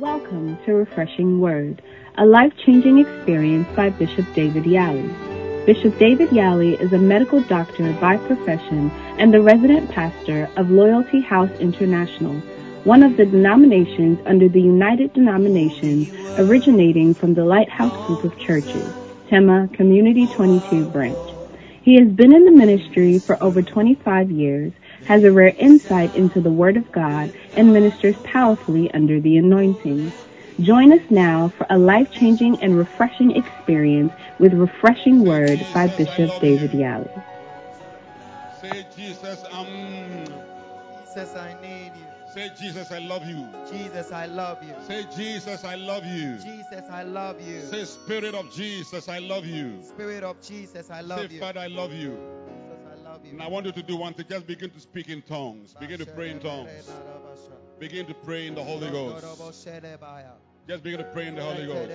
Welcome to Refreshing Word, a life changing experience by Bishop David Yalley. Bishop David Yalley is a medical doctor by profession and the resident pastor of Loyalty House International, one of the denominations under the United Denominations originating from the Lighthouse Group of Churches, Tema Community 22 branch. He has been in the ministry for over 25 years, has a rare insight into the Word of God, and ministers powerfully under the anointing. Join us now for a life changing and refreshing experience with Refreshing Word by Bishop David Yalley. Say, Jesus, um, Jesus, I need you. say, Jesus, I love you. Jesus, I love you. Say, Jesus, I love you. Jesus, I love you. Say, Spirit of Jesus, I love you. Spirit of Jesus, I love Say, you. Father, I love you. And I want you to do one thing. Just begin to speak in tongues. Begin to pray in tongues. Begin to pray in the Holy Ghost. Just begin to pray in the Holy Ghost.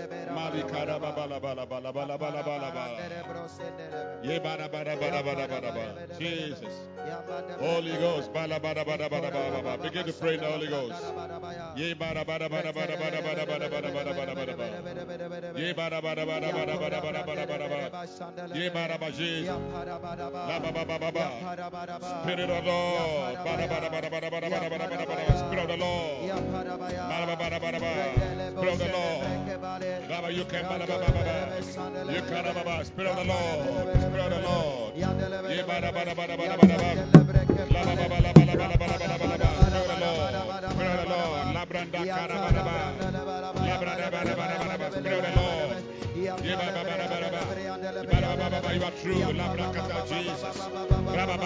Jesus. Holy Ghost. Begin to pray in the Holy Ghost. Ye ba da ba da ba da ba da ba da ba da ba da ba da ba da ba da ba da ba. Ye ba da ba da ba da ba da ba da ba da ba da ba da ba. Ye ba da ba Jesus. La ba ba ba ba ba. Spirit of the Lord. Ba da ba da ba da ba da ba da ba da ba da ba da ba da. Spirit of the Lord. Ba da ba ba da ba da ba. Spirit of the Lord. You can ba da ba ba ba ba. You can ba ba. Spirit of the Lord. Spirit of the Lord. Ye ba da ba da ba da ba da ba da ba. La ba ba ba la ba la ba la ba la ba la ba. Spirit of the Lord. Spirit of the Lord. La branda kara ba da. La branda ba da ba us through the Lord. You are true, Labrakata Jesus. Through the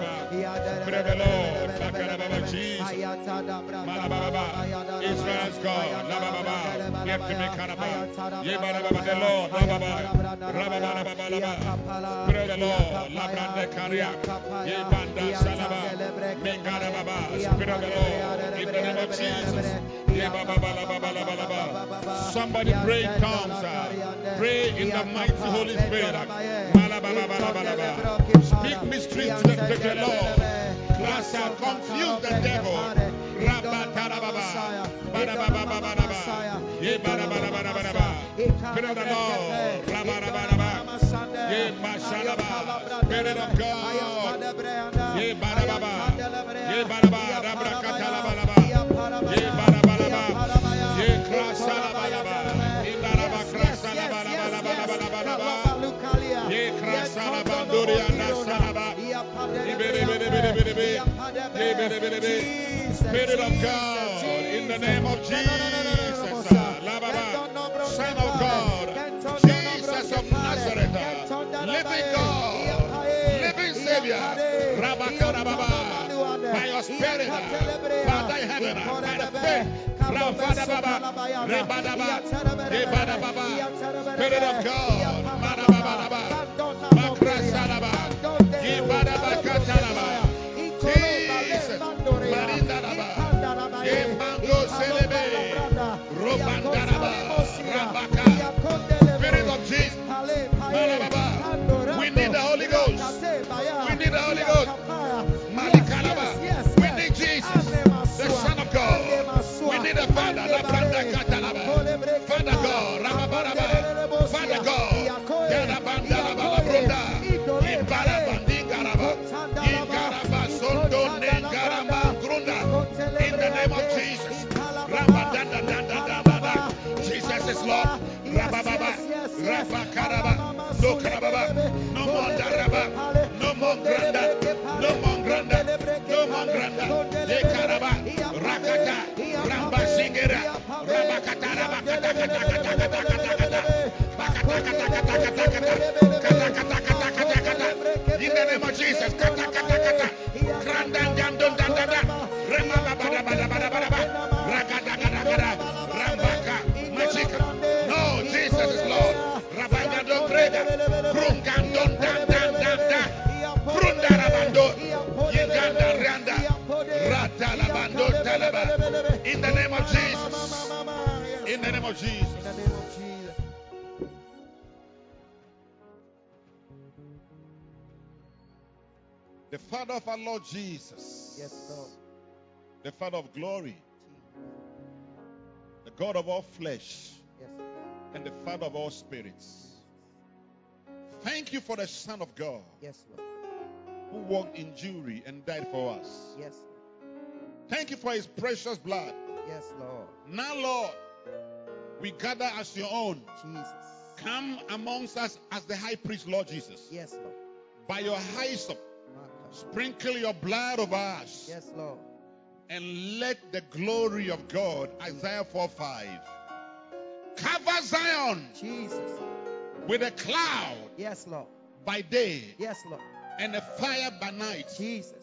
Lord. Rebelo, Takarababa Jesus, Malababa, God, the Lord, the Lord, the Lord, in the name of Jesus. Somebody pray in tongues. Pray in the mighty Holy Spirit. Speak mysteries to the Lord that shall confuse the devil. Spirit Spirit of God, in the name of Jesus, Son of God, Jesus of Nazareth, ah, living God, living Savior, Rabakarababa, by your Spirit, ah, Father in heaven, ah, by the faith, Rabadababa, Rebadaba, Rebadababa, Spirit of God, Spirit of Jesus, we need the Holy Ghost, we need the Holy Ghost, Malikalaba, we need Jesus, the Son of God, we need the Father, Father God, Father God, Lord. Rabababa, Rabakaraba, no Karababa, no more Daraba, no more Granda, no more Granda, no more Granda, Le Karaba, Rakata, Ramba Singera, Rabakata, Rabakata, in the name of Jesus, kata kata kata, rakata kata. Of Jesus. In the name of Jesus. The Father of our Lord Jesus. Yes, Lord. The Father of glory. Jesus. The God of all flesh. Yes. And the Father of all spirits. Thank you for the Son of God Yes, Lord. who walked in Jewry and died for us. Yes. Thank you for his precious blood. Yes, Lord. Now, Lord, we gather as your own. Jesus. Come amongst us as the high priest, Lord Jesus. Yes, Lord. By your hyssop, sprinkle your blood over us. Yes, Lord. And let the glory of God, Isaiah 4 5, cover Zion Jesus. with a cloud Yes, Lord. by day Yes, Lord. and a fire by night. Jesus.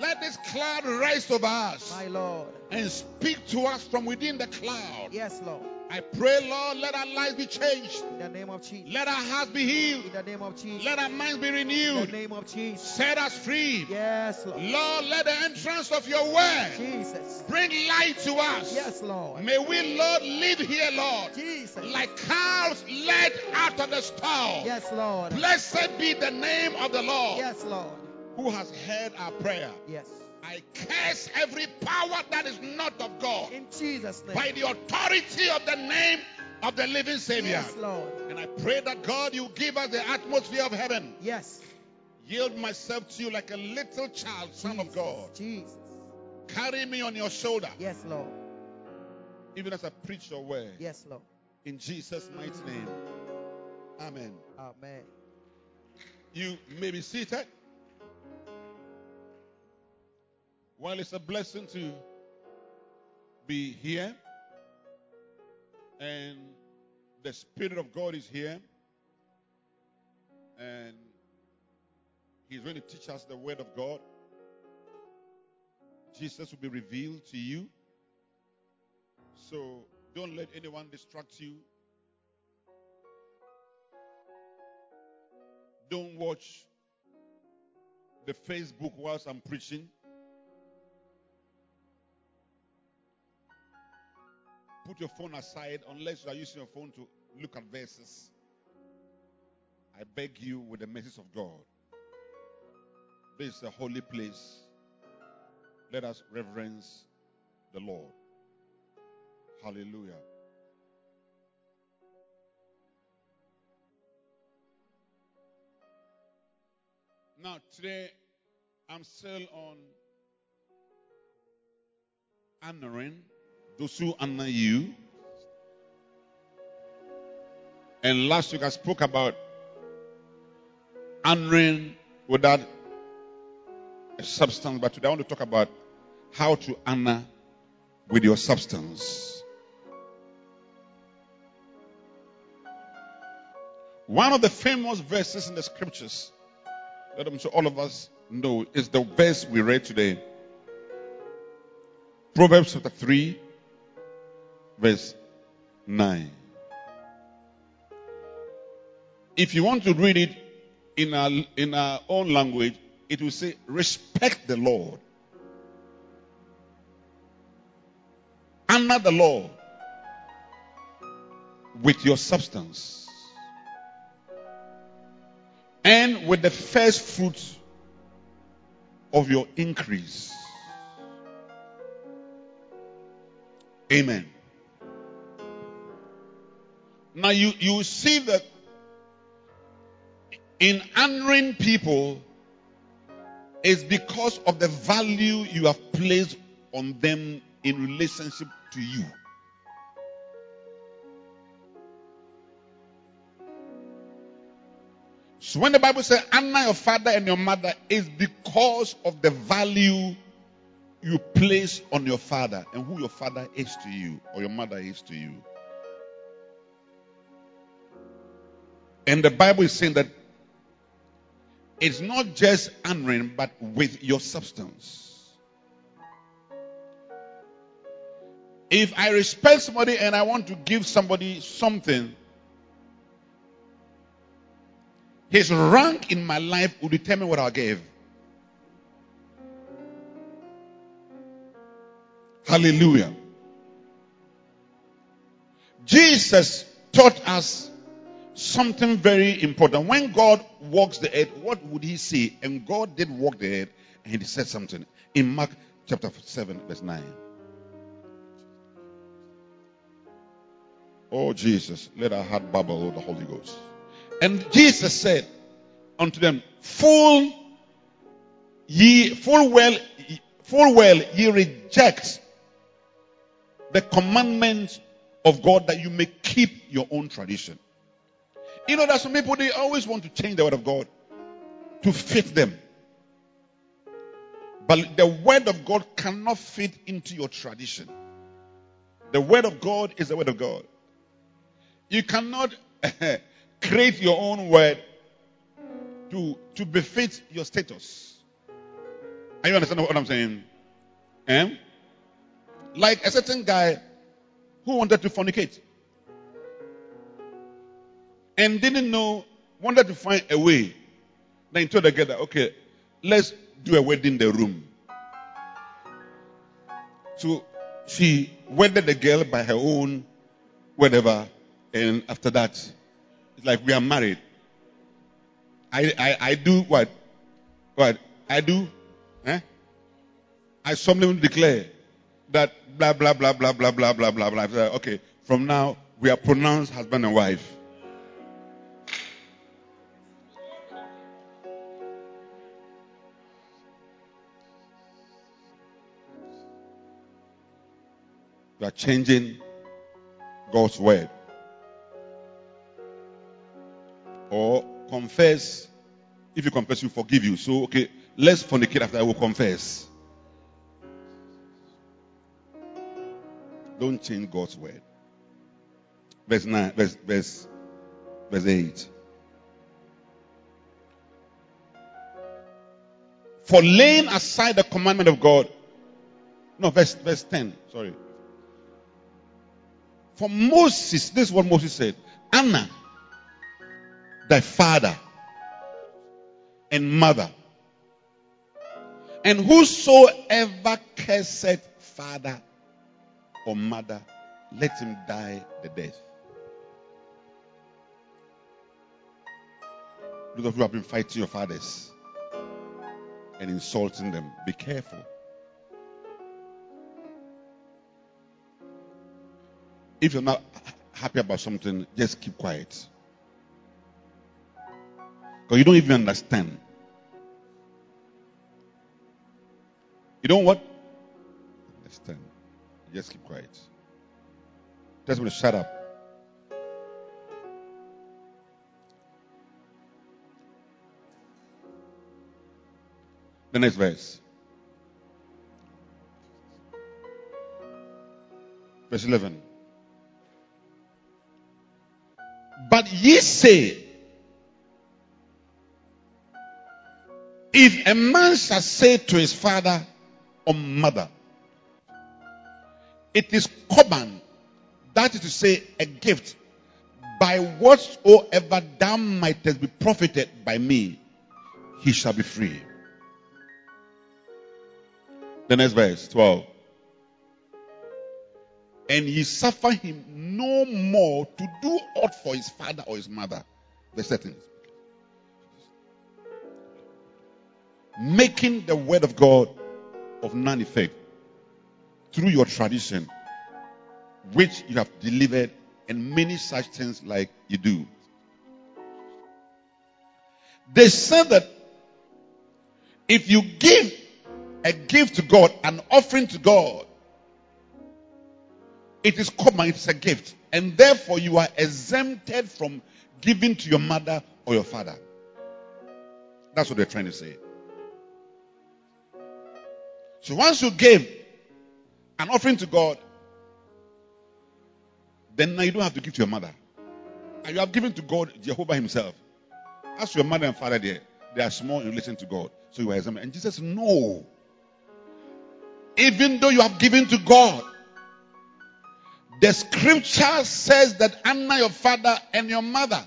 Let this cloud rise over us My Lord. and speak to us from within the cloud. Yes, Lord. I pray, Lord, let our lives be changed. In the name of Jesus. Let our hearts be healed. In the name of Jesus. Let our minds be renewed. In the name of Jesus. Set us free. Yes, Lord. Lord, let the entrance of your word Jesus. bring light to us. Yes, Lord. May we, Lord, live here, Lord, Jesus. like calves led out of the stall. Yes, Lord. Blessed be the name of the Lord Yes, Lord. who has heard our prayer. Yes. I curse every power that is not of God In Jesus' name. by the authority of the name of the living Savior. Yes, Lord. And I pray that God, you give us the atmosphere of heaven. Yes. Yield myself to you like a little child, son of God. Jesus. Carry me on your shoulder, Yes, Lord. even as I preach your word. Yes, Lord. In Jesus' mighty name. Amen. Amen. You may be seated. Well, it's a blessing to be here. And the Spirit of God is here. And He's going to teach us the Word of God. Jesus will be revealed to you. So don't let anyone distract you. Don't watch the Facebook whilst I'm preaching. Put your phone aside unless you are using your phone to look at verses. I beg you with the message of God. This is a holy place. Let us reverence the Lord. Hallelujah. Now, today, I'm still on honoring those who honor you. And last week I spoke about honoring without a substance, but today I want to talk about how to honor with your substance. One of the famous verses in the scriptures that I'm sure all of us know is the verse we read today. Proverbs chapter 3, verse 9. If you want to read it in our, in our own language, it will say, Respect the Lord. Honor the Lord with your substance and with the first fruit of your increase. Amen. Now you, you see that in honoring people is because of the value you have placed on them in relationship to you. So when the Bible says honor your father and your mother is because of the value you place on your father and who your father is to you or your mother is to you. And the Bible is saying that it's not just honoring, but with your substance. If I respect somebody and I want to give somebody something, his rank in my life will determine what I'll give. Hallelujah. Jesus taught us something very important. When God walks the earth, what would he say? And God did walk the earth and he said something in Mark chapter 7, verse 9. Oh, Jesus, let our heart bubble with the Holy Ghost. And Jesus said unto them, Full ye, full well, full well ye reject the commandments of God that you may keep your own tradition. You know, that some people they always want to change the word of God to fit them. But the word of God cannot fit into your tradition. The word of God is the word of God. You cannot create your own word to, to befit your status. Are you understand what I'm saying? Eh? Like a certain guy who wanted to fornicate and didn't know, wanted to find a way. Then he told together, okay, let's do a wedding in the room. So she wedded the girl by her own whatever, and after that, it's like we are married. I, I, I do what? What? I do? Eh? I solemnly declare that blah, blah, blah, blah, blah, blah, blah, blah, blah. Okay, from now, we are pronounced husband and wife. You are changing God's word. Or confess. If you confess, you forgive you. So, okay, let's fornicate after I will confess. Don't change God's word. Verse 9, verse, verse, verse 8. For laying aside the commandment of God. No, verse, verse 10. Sorry. For Moses, this is what Moses said Anna, thy father and mother, and whosoever curseth father or mother, let him die the death. Those of you have been fighting your fathers and insulting them, be careful. If you're not happy about something, just keep quiet. Because you don't even understand. You don't what? Understand. Just keep quiet. Just want to shut up. The next verse. Verse 11. But ye say, if a man shall say to his father or mother, it is common, that is to say, a gift, by whatsoever thou mightest be profited by me, he shall be free. The next verse, 12 and he suffer him no more to do aught for his father or his mother. Verse 13. Making the word of God of none effect through your tradition, which you have delivered, and many such things like you do. They said that if you give a gift to God, an offering to God, it is common, it's a gift. And therefore, you are exempted from giving to your mother or your father. That's what they're trying to say. So once you give an offering to God, then now you don't have to give to your mother. And you have given to God Jehovah Himself. As your mother and father there, they are small in relation to God. So you are exempted. And Jesus, no. Even though you have given to God, the scripture says that honor your father and your mother.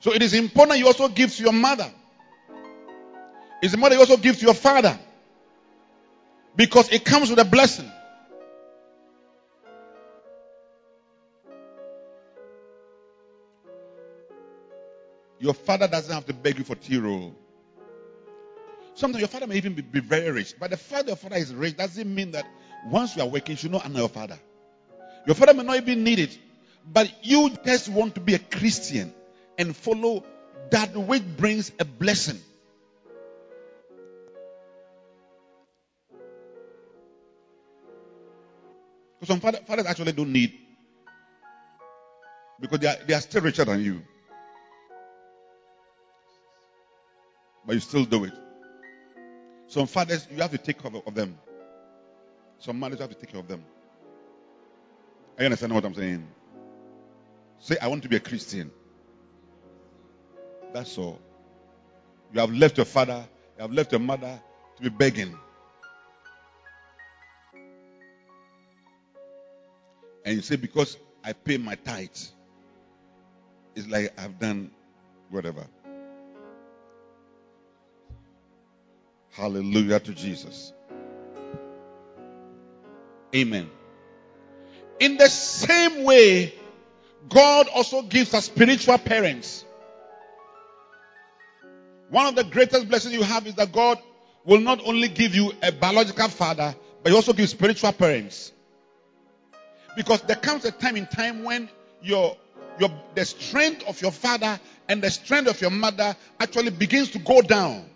So it is important you also give to your mother. It's important you also give to your father. Because it comes with a blessing. Your father doesn't have to beg you for tea roll. Sometimes your father may even be, be very rich, but the fact your father is rich doesn't mean that once you are working, you should not honor your father. Your father may not even need it, but you just want to be a Christian and follow that which brings a blessing. Because some father, fathers actually don't need, because they are, they are still richer than you. But you still do it. Some fathers, you have to take care of them. Some mothers, you have to take care of them. Are you understand what I'm saying? Say, I want to be a Christian. That's all. You have left your father, you have left your mother to be begging. And you say, because I pay my tithe, it's like I've done whatever. Hallelujah to Jesus. Amen. In the same way, God also gives us spiritual parents. One of the greatest blessings you have is that God will not only give you a biological father, but He also gives spiritual parents. Because there comes a time in time when your, your, the strength of your father and the strength of your mother actually begins to go down.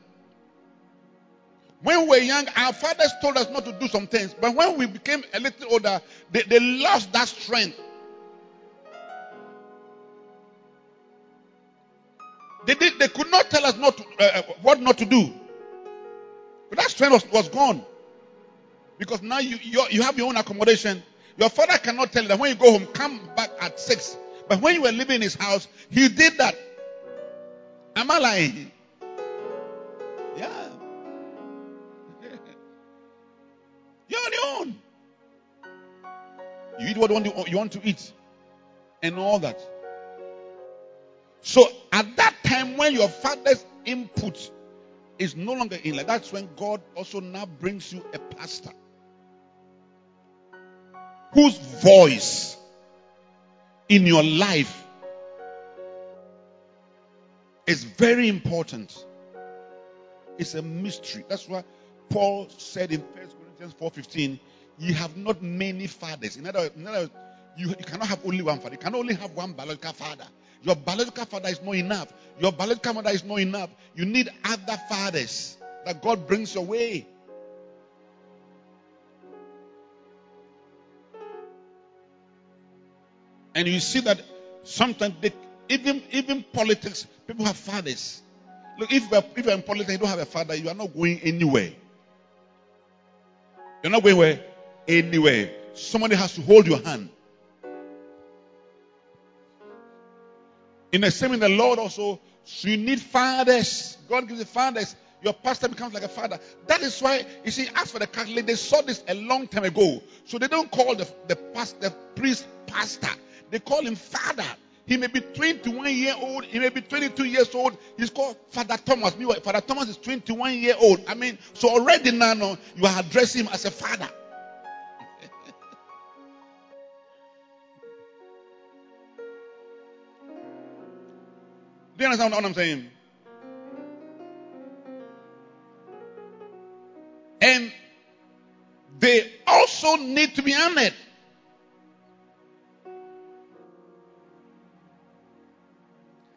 When we were young, our fathers told us not to do some things, but when we became a little older, they, they lost that strength. They did. They could not tell us not to, uh, uh, what not to do. But that strength was, was gone because now you you have your own accommodation. Your father cannot tell you that when you go home, come back at six. But when you were living in his house, he did that. Am I lying? You eat what you want to eat, and all that. So at that time when your father's input is no longer in, like that's when God also now brings you a pastor whose voice in your life is very important. It's a mystery. That's why Paul said in 1 Corinthians 4:15, "You have not many fathers." In other, words, in other you, you cannot have only one father. You can only have one biological father. Your biological father is not enough. Your biological mother is not enough. You need other fathers that God brings your way. And you see that sometimes they, even even politics, people have fathers. Look, if you're, if you're in politics, you don't have a father, you are not going anywhere. You're not going where? Anywhere. Somebody has to hold your hand. In the same in the Lord also, so you need fathers. God gives you fathers. Your pastor becomes like a father. That is why, you see, as for the Catholic, they saw this a long time ago. So they don't call the, the, past, the priest pastor. They call him father. He may be 21 year old. He may be 22 years old. He's called Father Thomas. Father Thomas is 21 year old. I mean, so already now, no, you are addressing him as a father. Understand what I'm saying? And they also need to be honored.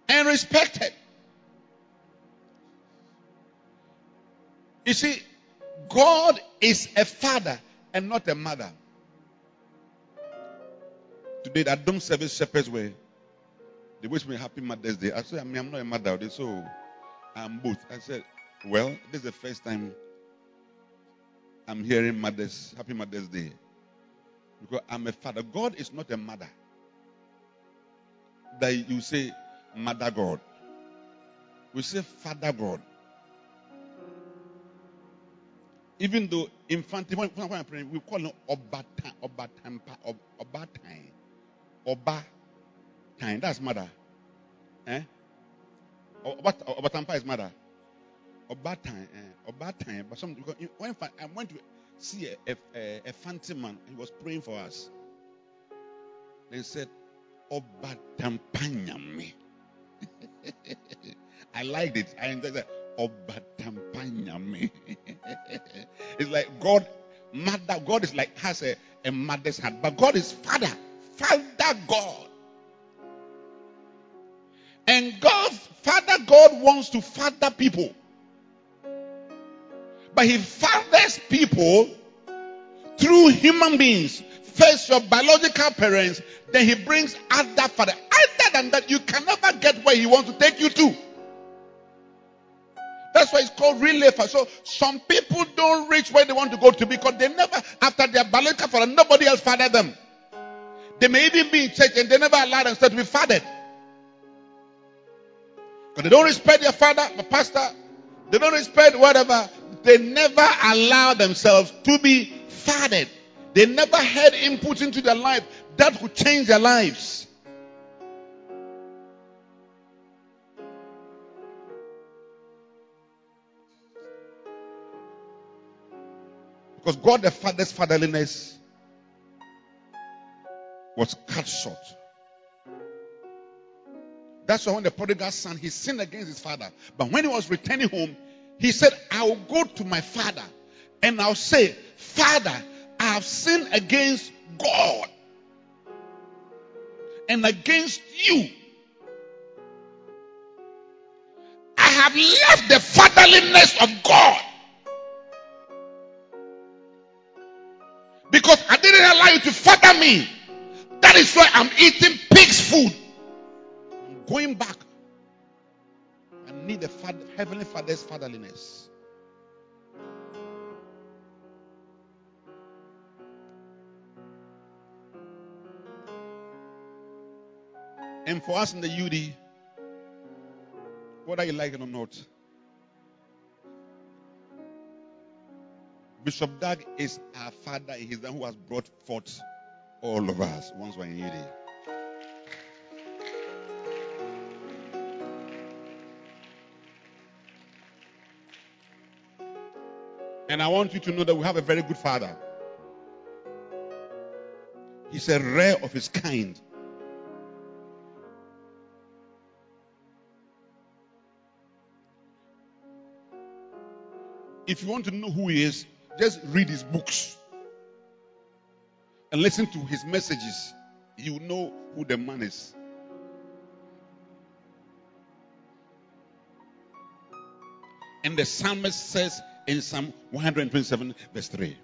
And respected. You see, God is a father and not a mother. Today, that don't service shepherd's way. They wish me happy Mother's Day. I said, I mean, I'm not a mother. So I'm both. I said, well, this is the first time I'm hearing Mother's Happy Mother's Day. Because I'm a father. God is not a mother. That you say Mother God. We say Father God. Even though infant, when, when I'm praying, we call him Obatan, Obatampa, Obatine. Oba time. That's mother. Eh? Obatampa is mother. Obatime. Eh? Obatime. But some, when I went to see a, a, a, phantom man, he was praying for us. They said, Obatampanyame. I liked it. I enjoyed that. Obatampanyame. it's like God, mother, God is like has a, a mother's heart, but God is father, father God. And God, Father God wants to father people. But He fathers people through human beings. First, your biological parents, then He brings other father. Other than that, you can never get where He wants to take you to. That's why it's called relay. So some people don't reach where they want to go to because they never, after their biological father, nobody else fathered them. They may even be in church and they never allow themselves to be fathered. Because they don't respect their father, the pastor. They don't respect whatever. They never allow themselves to be fathered. They never had input into their life that could change their lives. Because God the Father's fatherliness was cut short. That's why when the prodigal son, he sinned against his father. But when he was returning home, he said, I will go to my father and I'll say, Father, I have sinned against God and against you. I have left the fatherliness of God because I didn't allow you to father me. That is why I'm eating pig's food. Going back. and need the father, heavenly father's fatherliness. And for us in the UD, whether you like it or not, Bishop Dag is our father. He's the one who has brought forth all of us once we're in UD. And I want you to know that we have a very good father. He's a rare of his kind. If you want to know who he is, just read his books and listen to his messages. You know who the man is. And the psalmist says in Psalm 127, verse 3.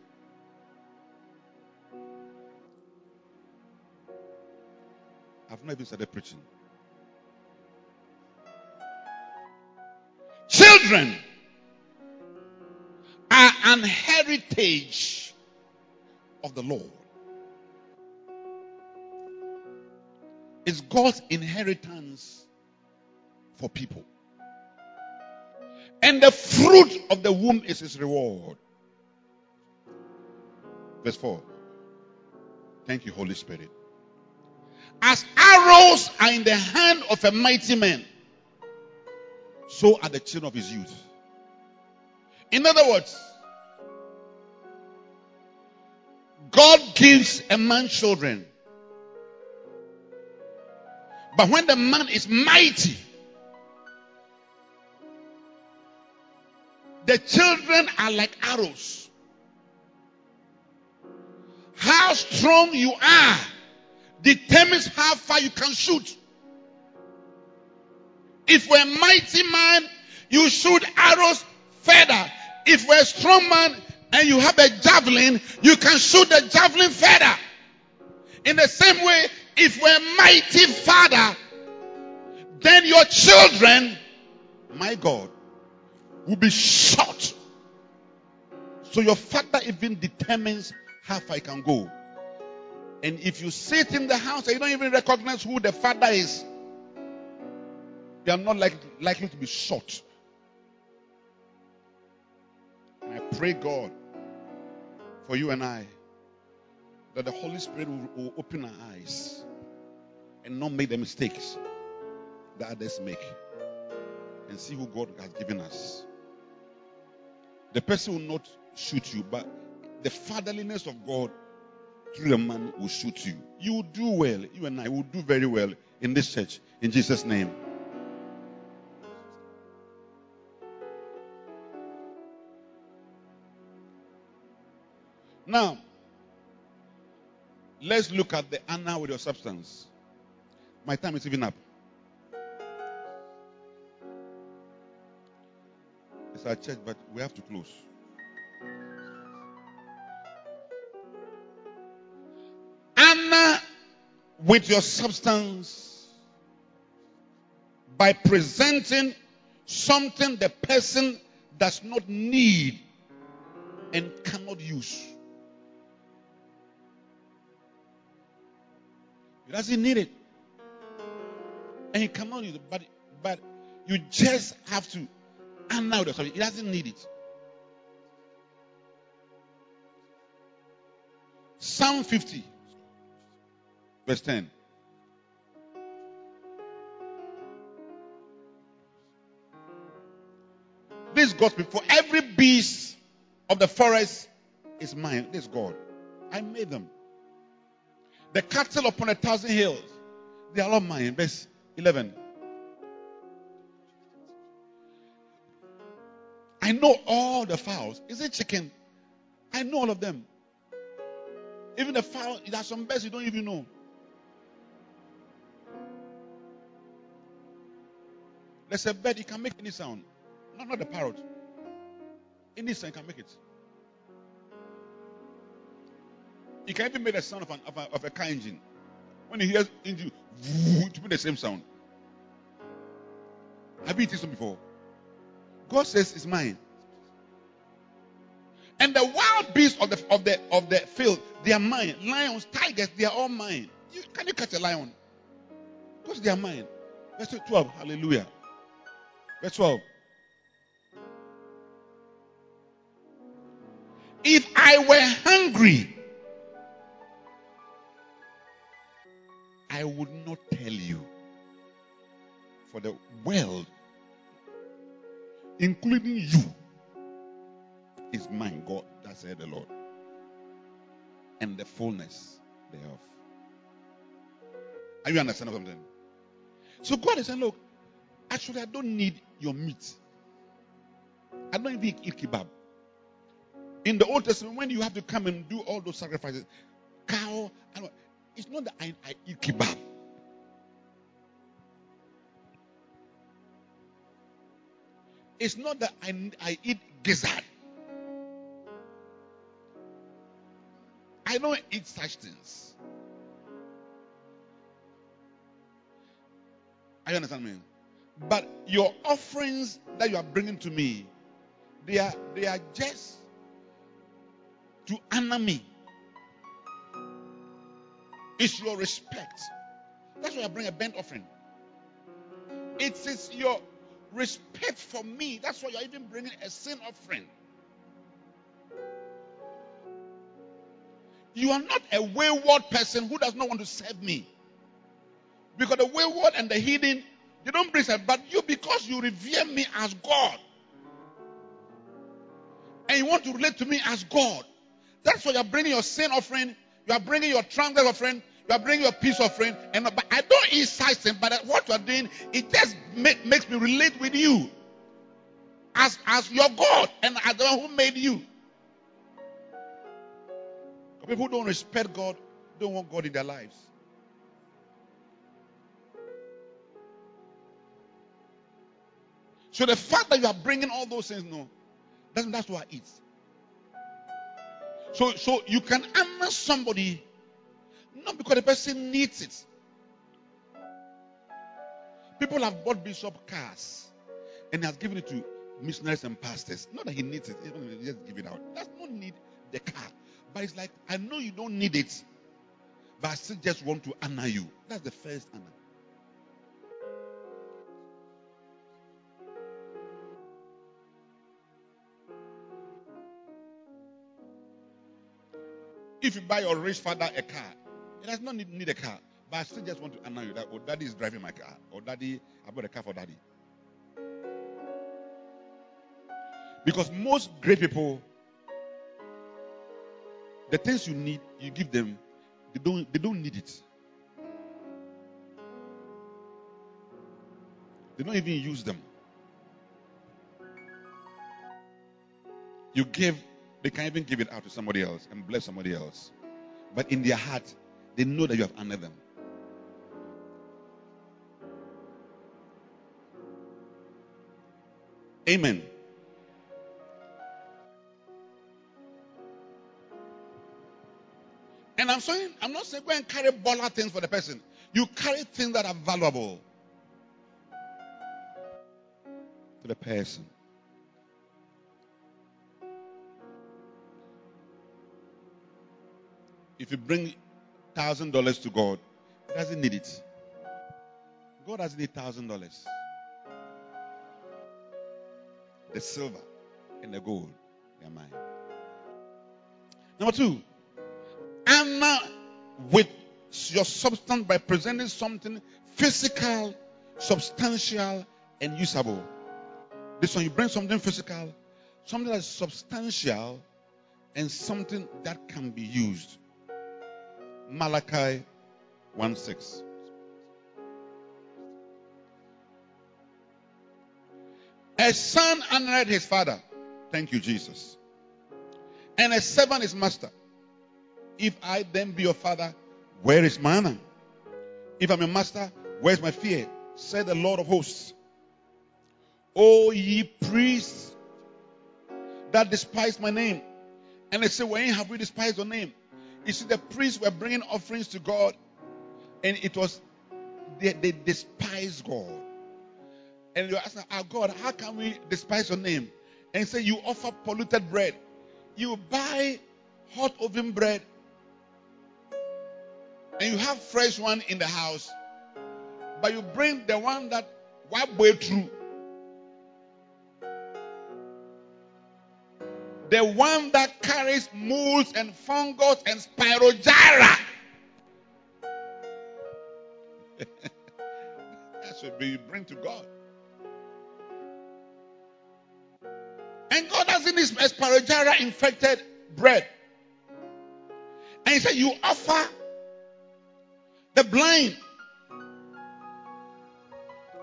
I've not even started preaching. Children are an heritage of the Lord. It's God's inheritance for people. And the fruit of the womb is his reward. Verse 4. Thank you, Holy Spirit. As arrows are in the hand of a mighty man, so are the children of his youth. In other words, God gives a man children. But when the man is mighty, the children are like arrows. How strong you are determines how far you can shoot. If we're a mighty man, you shoot arrows further. If we're a strong man and you have a javelin, you can shoot the javelin further. In the same way, if we're a mighty father, then your children, my God, will be shot. So your father even determines how far he can go. And if you sit in the house and you don't even recognize who the father is, you are not like, likely to be shot. And I pray, God, for you and I, that the Holy Spirit will, will open our eyes and not make the mistakes that others make and see who God has given us. The person will not shoot you, but the fatherliness of God through the man will shoot you. You will do well. You and I will do very well in this church. In Jesus' name. Now, let's look at the honor with your substance. My time is even up. It's our church, but we have to close. Anna with your substance by presenting something the person does not need and cannot use. He doesn't need it. And he cannot use it. But but you just have to and now sorry, he doesn't need it. Psalm 50, verse 10. This gospel for every beast of the forest is mine. This God. I made them. The cattle upon a thousand hills, they are all mine. Verse 11. I know all the fowls. Is it chicken? I know all of them. Even the fowl, there are some birds you don't even know. There's a bird, it can make any sound. No, not the parrot. Any sound can make it. He can even make the sound of, an, of, a, of a car engine. When he hears engine, to make the same sound. Have you eaten some before? God says it's mine. And the wild beasts of the of the of the field, they are mine. Lions, tigers, they are all mine. You, can you catch a lion? Because they are mine. Verse 12. Hallelujah. Verse 12. If I were hungry, I would not tell you. For the world including you, is mine, God, that said the Lord, and the fullness thereof. Are you understanding saying? So God is saying, look, actually, I don't need your meat. I don't even eat kebab. In the Old Testament, when you have to come and do all those sacrifices, cow, it's not that I, I eat kebab. It's not that I, I eat gizzard. I don't eat such things. I understand me. But your offerings that you are bringing to me, they are they are just to honor me. It's your respect. That's why I bring a burnt offering. It is your respect for me. That's why you're even bringing a sin offering. You are not a wayward person who does not want to serve me. Because the wayward and the hidden, they don't bring serve, but you because you revere me as God. And you want to relate to me as God. That's why you're bringing your sin offering, you are bringing your transaction offering, you are bringing your peace offering, and but I don't incite them. But what you are doing, it just make, makes me relate with you as as your God and as the one who made you. People who don't respect God don't want God in their lives. So the fact that you are bringing all those things, no, that's, that's what it is. So, so you can honor somebody not because the person needs it. People have bought bishop cars and has given it to missionaries and pastors. Not that he needs it, he just give it out. That's no need the car. But it's like, I know you don't need it, but I still just want to honor you. That's the first honor. If you buy your rich father a car, he does not need, need a car. But I still just want to honor you that, oh, daddy is driving my car. Or daddy, I bought a car for daddy. Because most great people, the things you need, you give them, they don't, they don't need it. They don't even use them. You give They can even give it out to somebody else and bless somebody else. But in their heart, they know that you have honored them. Amen. And I'm saying, I'm not saying go and carry baller things for the person. You carry things that are valuable to the person. If you bring thousand dollars to God, He doesn't need it. God doesn't need thousand dollars. The silver and the gold, they are mine. Number two, honor with your substance by presenting something physical, substantial, and usable. This one, you bring something physical, something that's substantial, and something that can be used. Malachi 1 6. A son honored his father. Thank you, Jesus. And a servant his master. If I then be your father, where is my honor? If I'm a master, where's my fear? Said the Lord of hosts. O ye priests that despise my name. And they say, When have we despised your name? You see, the priests were bringing offerings to God, and it was they, they despised God. And you're asking, our God, how can we despise your name? And say, You offer polluted bread. You buy hot oven bread, and you have fresh one in the house, but you bring the one that wipe way through. The one that carries moles and fungus and spirogyra. that should be bring to God. And God doesn't spirogyra infected bread. And He said, You offer the blind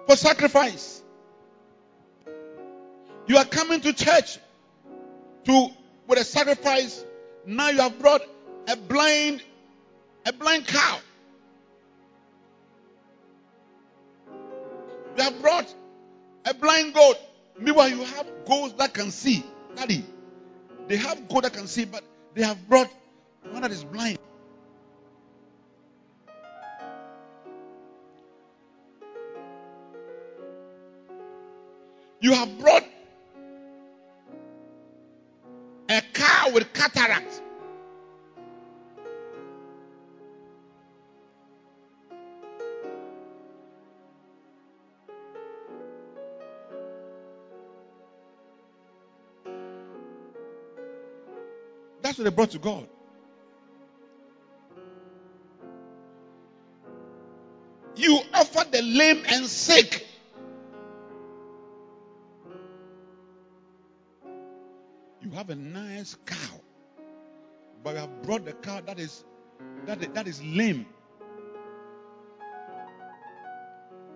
for sacrifice. You are coming to church to with a sacrifice. Now you have brought a blind, a blind cow. You have brought a blind goat. Meanwhile, you have goats that can see. Daddy, they have goat that can see, but they have brought one that is blind. You have brought with cataract. That's what they brought to God. You offer the lame and sick. You have a nice cow, but you have brought the cow that is that that is lame.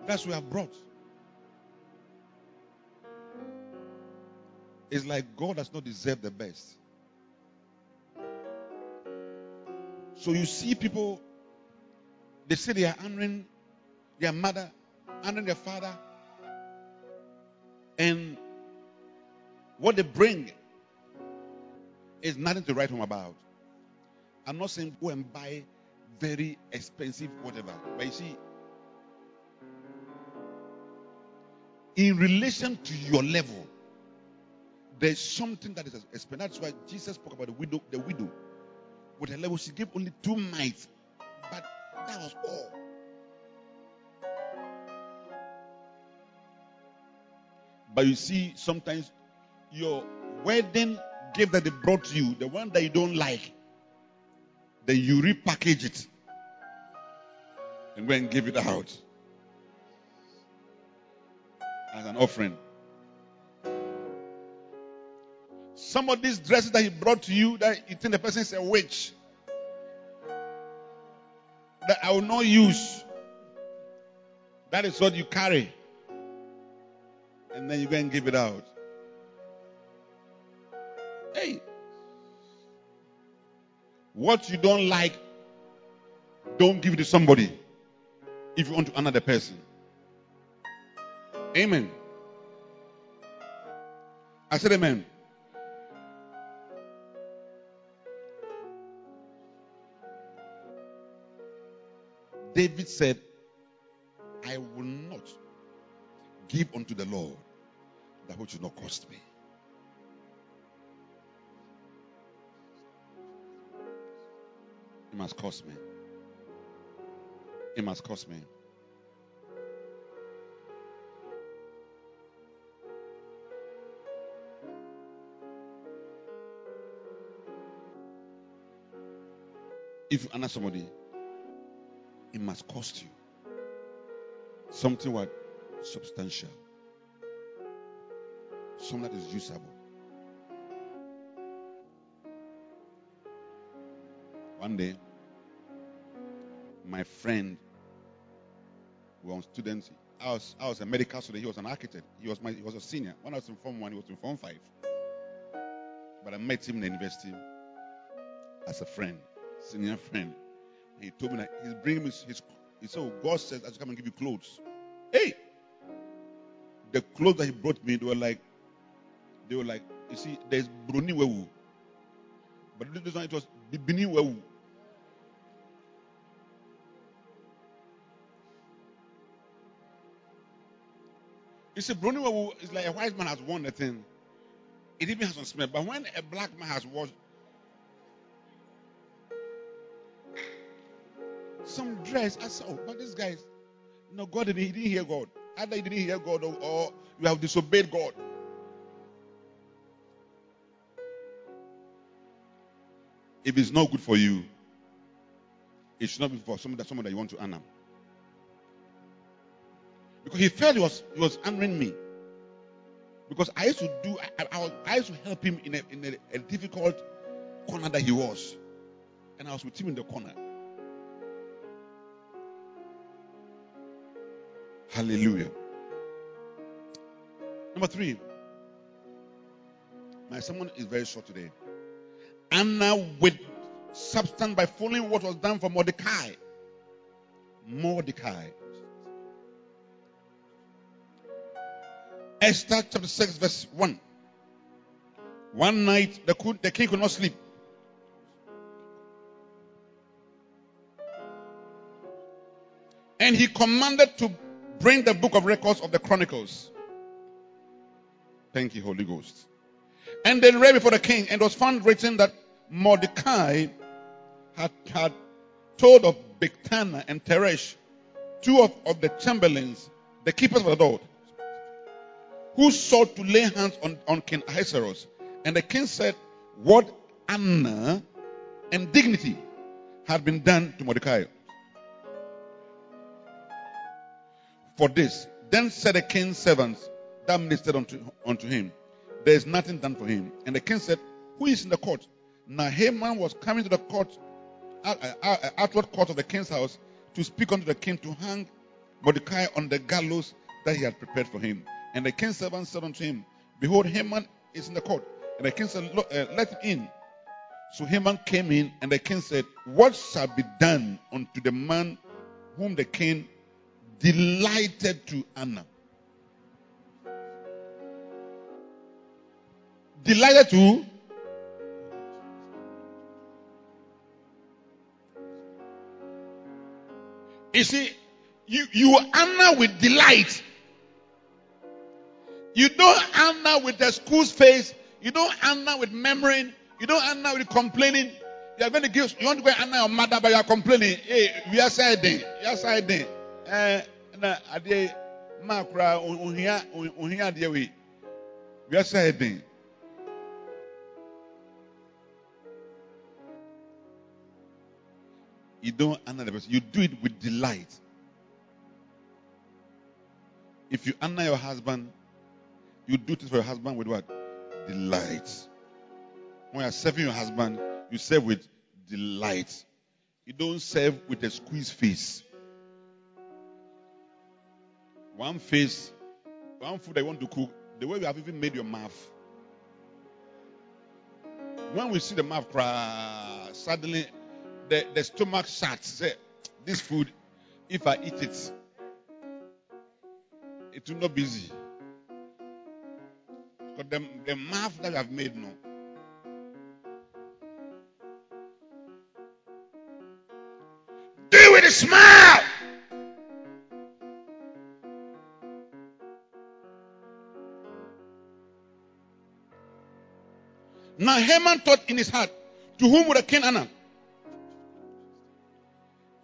That's what you have brought. It's like God does not deserve the best. So you see people, they say they are honoring their mother, honoring their father, and what they bring is nothing to write home about. I'm not saying go and buy very expensive whatever, but you see, in relation to your level, there's something that is expensive. That's why Jesus spoke about the widow, the widow with her level, she gave only two mites, but that was all. But you see, sometimes your wedding gift that they brought you, the one that you don't like, then you repackage it and go and give it out as an offering. Some of these dresses that he brought to you that you think the person is a witch that I will not use. That is what you carry. And then you go and give it out. Hey, What you don't like, don't give it to somebody if you want to honor the person. Amen. I said amen. David said, I will not give unto the Lord that which will not cost me. It must cost me. It must cost me. If you honor somebody, it must cost you something what substantial, something that is usable. One day, my friend was student. I was, I was a medical student. He was an architect. He was my, he was a senior. When I was in Form 1, he was in Form 5. But I met him in the university as a friend, senior friend. He told me that he's bringing me his, his he said, oh, God says I should come and give you clothes. Hey! The clothes that he brought me, they were like, they were like, you see, there's Bruni Wewu. But this one, it was Bibini Wewu. You see, Wewu is like a white man has worn the thing. It even has some smell. But when a black man has washed some dress. I said, oh, but this guy, no, God didn't, he didn't hear God. Either he didn't hear God or, or you have disobeyed God. If it's not good for you, it should not be for someone that someone that you want to honor. Because he felt he was he was honoring me. Because I used to do I, I, I used to help him in a in a, a difficult corner that he was. And I was with him in the corner. Hallelujah. Number three. My sermon is very short today. Anna with substance by following what was done for Mordecai. Mordecai. Esther chapter 6, verse 1. One night the, the king could not sleep. And he commanded to bring the book of records of the Chronicles. Thank you, Holy Ghost. And they read before the king, and it was found written that Mordecai had, had told of Bigthana and Teresh, two of, of the chamberlains, the keepers of the door, who sought to lay hands on, on King Ahasuerus. And the king said, What honor and dignity had been done to Mordecai for this. Then said the king's servants that ministered unto, unto him, There is nothing done for him. And the king said, Who is in the court? Now Haman was coming to the court, uh, uh, uh, outward court of the king's house, to speak unto the king to hang Mordecai on the gallows that he had prepared for him. And the king's servant said unto him, Behold, Haman is in the court. And the king said, uh, Let him in. So Haman came in, and the king said, What shall be done unto the man whom the king delighted to honor. Delighted to You see, you, you honor with delight. You don't honor with the school's face. You don't honor with murmuring. You don't honor with complaining. You are going to give, you want to go honor your mother, but you are complaining. Hey, we are siding. We are siding. Uh, na adeɛ maa koraa ohia ohia adeɛ wei wiase ayɛ den you don't honor the person you do it with delight if you honor your husband you do this for your husband with what delight when you are serving your husband you serve with delight you don't serve with a squeeze face one face, one food I want to cook, the way we have even made your mouth. When we see the mouth cry, suddenly the, the stomach shuts. Say, this food, if I eat it, it will not be easy. Because the, the mouth that I've made, no. Do it with a smile. Now Haman thought in his heart, to whom would I king Anna?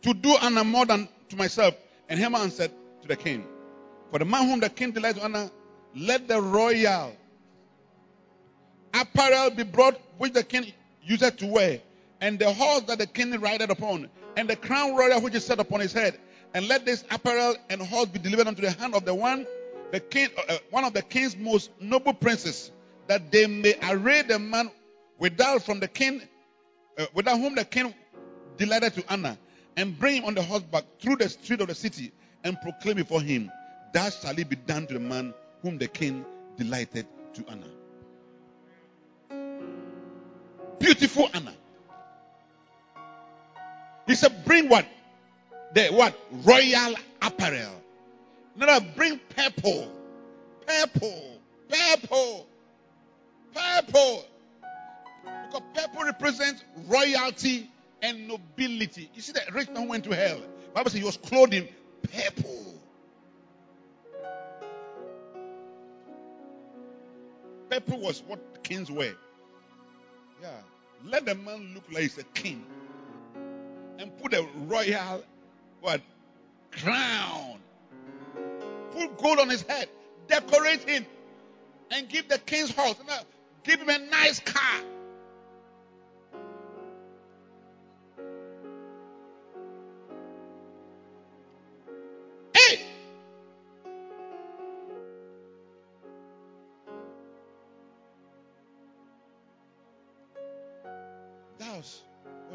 To do Anna more than to myself. And Haman said to the king, For the man whom the king delights to honor, let the royal apparel be brought which the king used to wear, and the horse that the king rideth upon, and the crown royal which is set upon his head. And let this apparel and horse be delivered unto the hand of the one, the king, uh, uh one of the king's most noble princes, that they may array the man without from the king, uh, without whom the king delighted to honor, and bring him on the horseback through the street of the city, and proclaim before him, Thus shall it be done to the man whom the king delighted to honor. Beautiful honor. He said, Bring what? The what? Royal apparel. No, bring purple. Purple. Purple. Purple. Because purple represents royalty and nobility. You see, that rich man went to hell. Bible says he was clothed in purple. Purple was what kings wear. Yeah. Let the man look like he's a king. And put a royal what crown. Put gold on his head. Decorate him. And give the king's horse. Give him a nice car.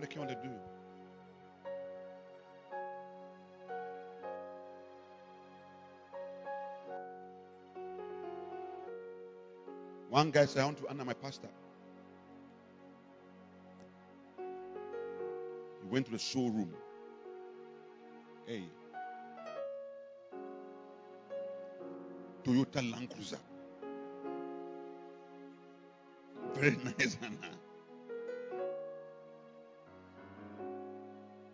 Um One guy said, I want to honor my pastor. He went to the showroom. Hey. Toyota Land Cruiser. Very nice,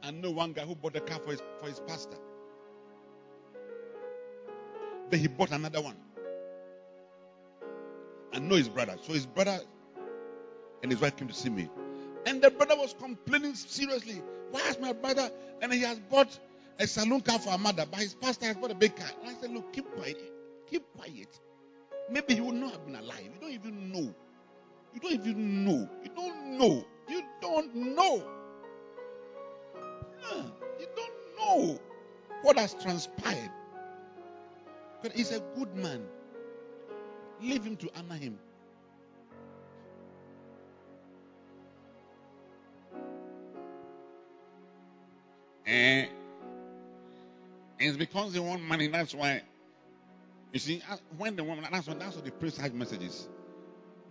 I know one guy who bought a car for his, for his pastor. Then he bought another one I know his brother. So his brother and his wife came to see me. And the brother was complaining seriously. Why is my brother? And he has bought a saloon car for a mother, but his pastor has bought a big car. And I said, Look, keep quiet. Keep quiet. Maybe he would not have been alive. You don't even know. You don't even know. You don't know. You don't know. Know what has transpired. But he's a good man. Leave him to honor him. And eh, it's because they want money. That's why. You see, when the woman, that's what, that's what the priest has messages.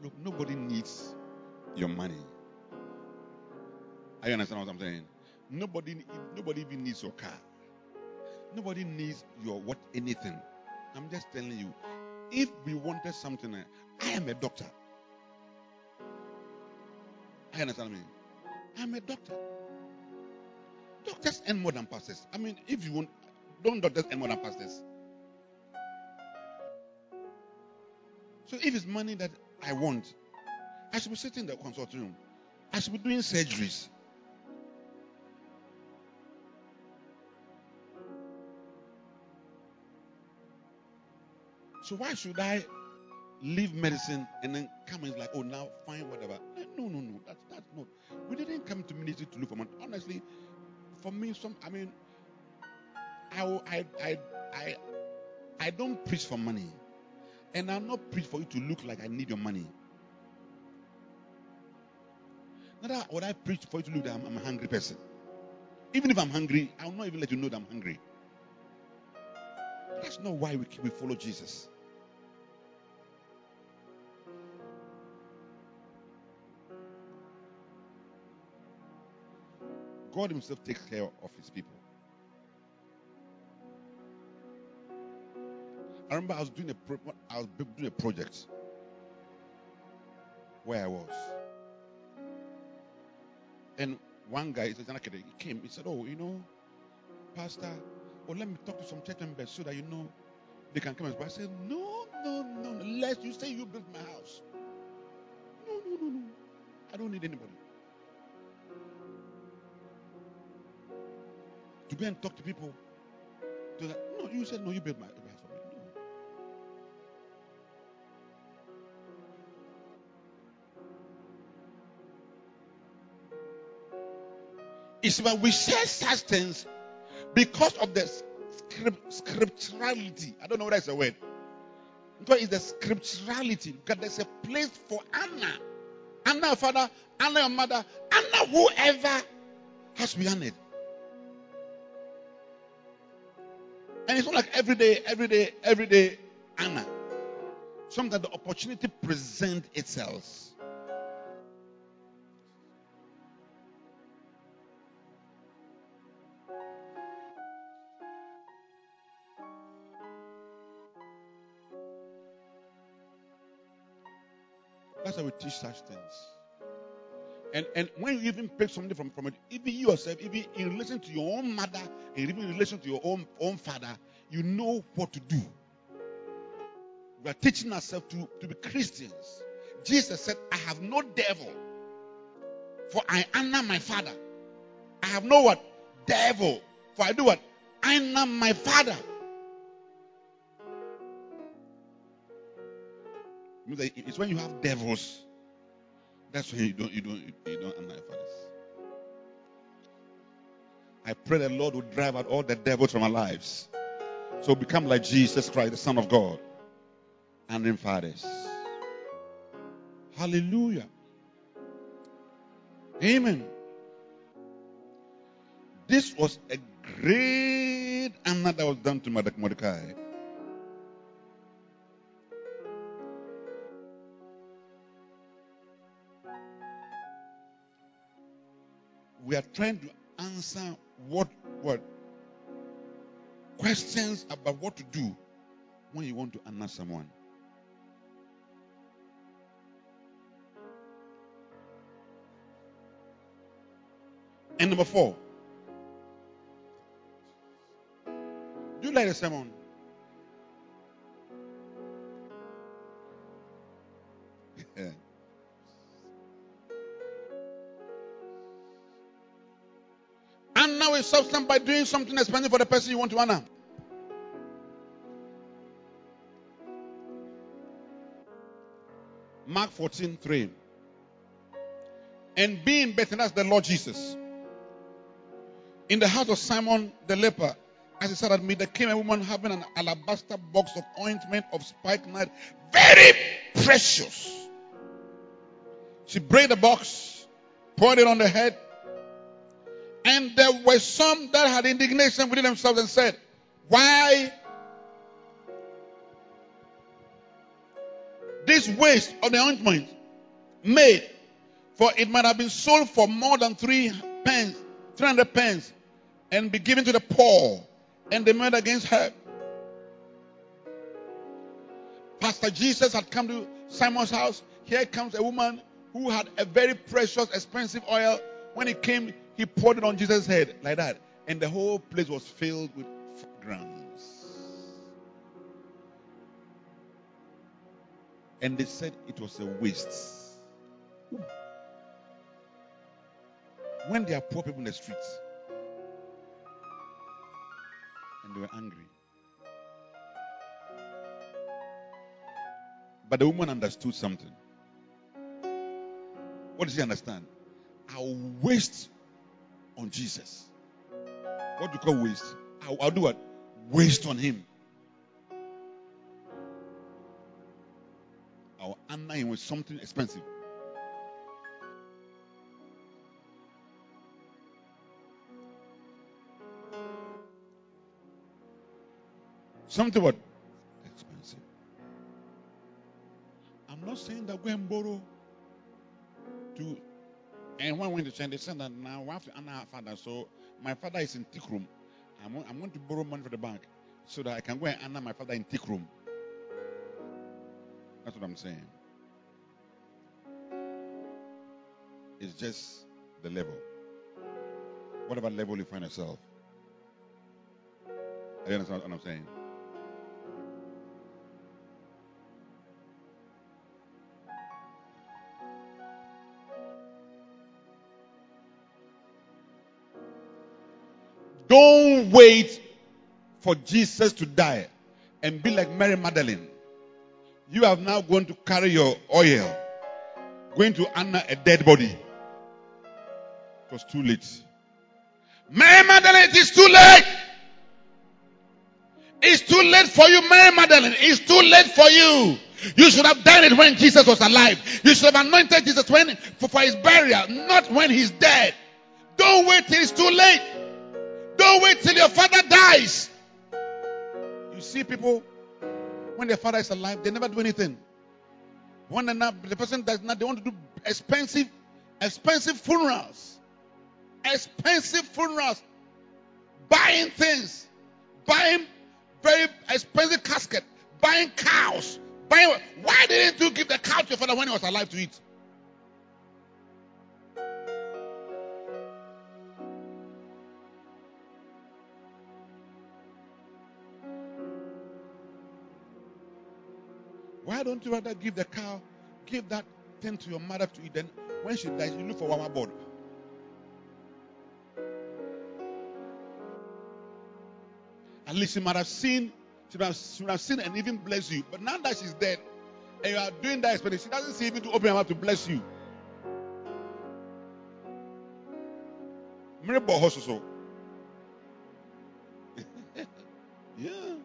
Look, nobody needs your money. I understand what I'm saying. Nobody, nobody even needs your car. Nobody needs your what anything. I'm just telling you, if we wanted something, eh, I am a doctor. I understand me. I'm a doctor. Doctors earn more than pastors. I mean, if you want, don't doctors earn more than pastors. So if it's money that I want, I should be sitting in the consulting room. I should be doing surgeries. So why should I leave medicine and then come and like, oh, now find whatever? No, no, no. That's that's not. We didn't come to ministry to look for money. Honestly, for me, some. I mean, I I I I I don't preach for money, and I'm not preach for you to look like I need your money. Neither would I preach for you to look that I'm, I'm a hungry person. Even if I'm hungry, I'll not even let you know that I'm hungry. That's not why we, we follow Jesus. God Himself takes care of His people. I remember I was doing a pro- I was doing a project where I was, and one guy, he came. He said, "Oh, you know, Pastor, well, let me talk to some church members so that you know they can come." And I said, "No, no, no, unless you say you built my house. No, no, no, no. I don't need anybody." To go and talk to people. To that, no, you said no. You built my, my for me. No. It's when we say such things because of the script, scripturality. I don't know it's a word. Because it's the scripturality. Because there's a place for Anna. Anna, father, Anna, your mother, Anna, whoever has to be honored. And it's not like every day, every day, every day, Anna. Sometimes the opportunity presents itself. That's how we teach such things. And and when you even pick something from, from it, even yourself, even in relation to your own mother, and even in relation to your own own father, you know what to do. We are teaching ourselves to, to be Christians. Jesus said, I have no devil, for I honor my father. I have no what? Devil, for I do what? I honor my father. It's when you have devils. That's when you don't you don't you don't honor your fathers. I pray the Lord will drive out all the devils from our lives. So become like Jesus Christ, the Son of God, and in fathers. Hallelujah. Amen. This was a great honor that was done to Mordecai. We are trying to answer what what questions about what to do when you want to honor someone. And number four, do you like the sermon? With substance by doing something expensive for the person you want to honor. Mark 14, 3. And being better as the Lord Jesus. In the house of Simon the leper, as he sat at me, there came a woman having an alabaster box of ointment of spikenard, very precious. She break the box, poured it on the head, and there were some that had indignation within themselves and said, Why this waste of the ointment made? For it might have been sold for more than three pence, 300 pence, and be given to the poor. And they murmured against her. Pastor Jesus had come to Simon's house. Here comes a woman who had a very precious, expensive oil. When he came, he poured it on Jesus' head like that. And the whole place was filled with grams. And they said it was a waste. When there are poor people in the streets and they were angry. But the woman understood something. What does she understand? I'll waste on Jesus. What do you call waste? I'll, I'll do what? Waste on him. I'll honor him with something expensive. Something what? Expensive. I'm not saying that go and borrow to And when we went to China, they said that now we have to honor our father. So my father is in Tikrum. I'm, I'm going to borrow money from the bank so that I can go and honor my father in Tikrum. That's what I'm saying. It's just the level. Whatever level you find yourself. I understand what I'm saying? Wait for Jesus to die and be like Mary Magdalene. You have now gone to carry your oil, going to honor a dead body. It was too late. Mary Magdalene, it is too late. It's too late for you, Mary Magdalene. It's too late for you. You should have done it when Jesus was alive. You should have anointed Jesus when, for, for his burial, not when he's dead. Don't wait till it's too late. Don't wait till your father dies. You see people, when their father is alive, they never do anything. When the person does not, they want to do expensive, expensive funerals. Expensive funerals. Buying things. Buying very expensive casket. Buying cows. Buying, why didn't you give the cow to your father when he was alive to eat? Why don't you rather give the cow, give that thing to your mother to eat? Then when she dies, you look for one board. At least she might have seen, she might have, she might have seen and even bless you. But now that she's dead, and you are doing that expedition, she doesn't see even to open her mouth to bless you. Yeah.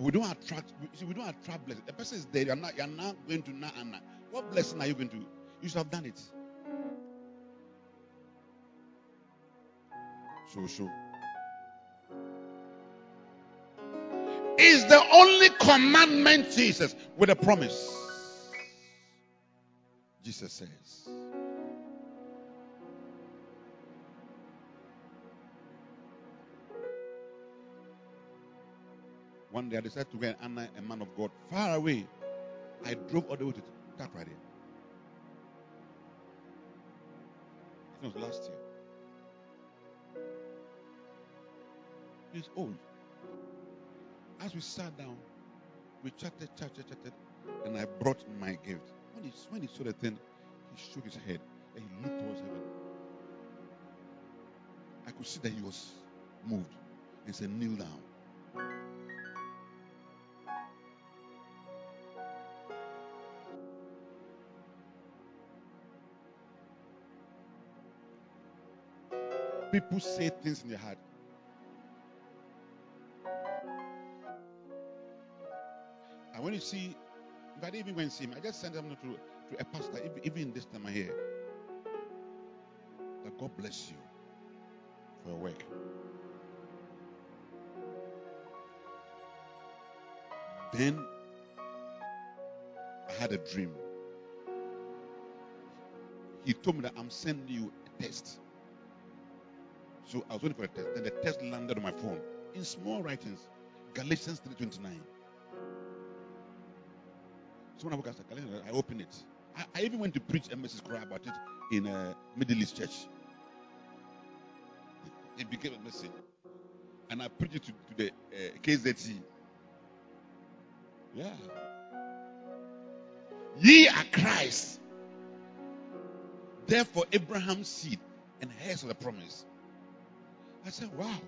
Because we don't attract, we, we don't attract blessing. The person is dead. You're not, you're not going to now and now. What blessing are you going to? You should have done it. So, so. Is the only commandment, Jesus, with a promise. Jesus says. One day I decided to go and honor a man of God far away. I drove all the way to Takoradi. It was last year. He's old. As we sat down, we chatted, chatted, chatted, and I brought my gift. When he, when he saw the thing, he shook his head and he looked towards heaven. I could see that he was moved and said, Kneel down. People say things in their heart. And when you see, if I didn't even go and see him, I just sent them to, to a pastor, even, this time I here. That God bless you for your work. Then I had a dream. He told me that I'm sending you a test. So I was waiting for a test. Then the test landed on my phone in small writings. Galatians 3.29. So when I woke up, I opened it. I, I, even went to preach message cry about it in a Middle East church. It became a message. And I preached it to, to the uh, KZT. Yeah. Ye are Christ. Therefore, Abraham's seed and heirs of the promise. I said, wow.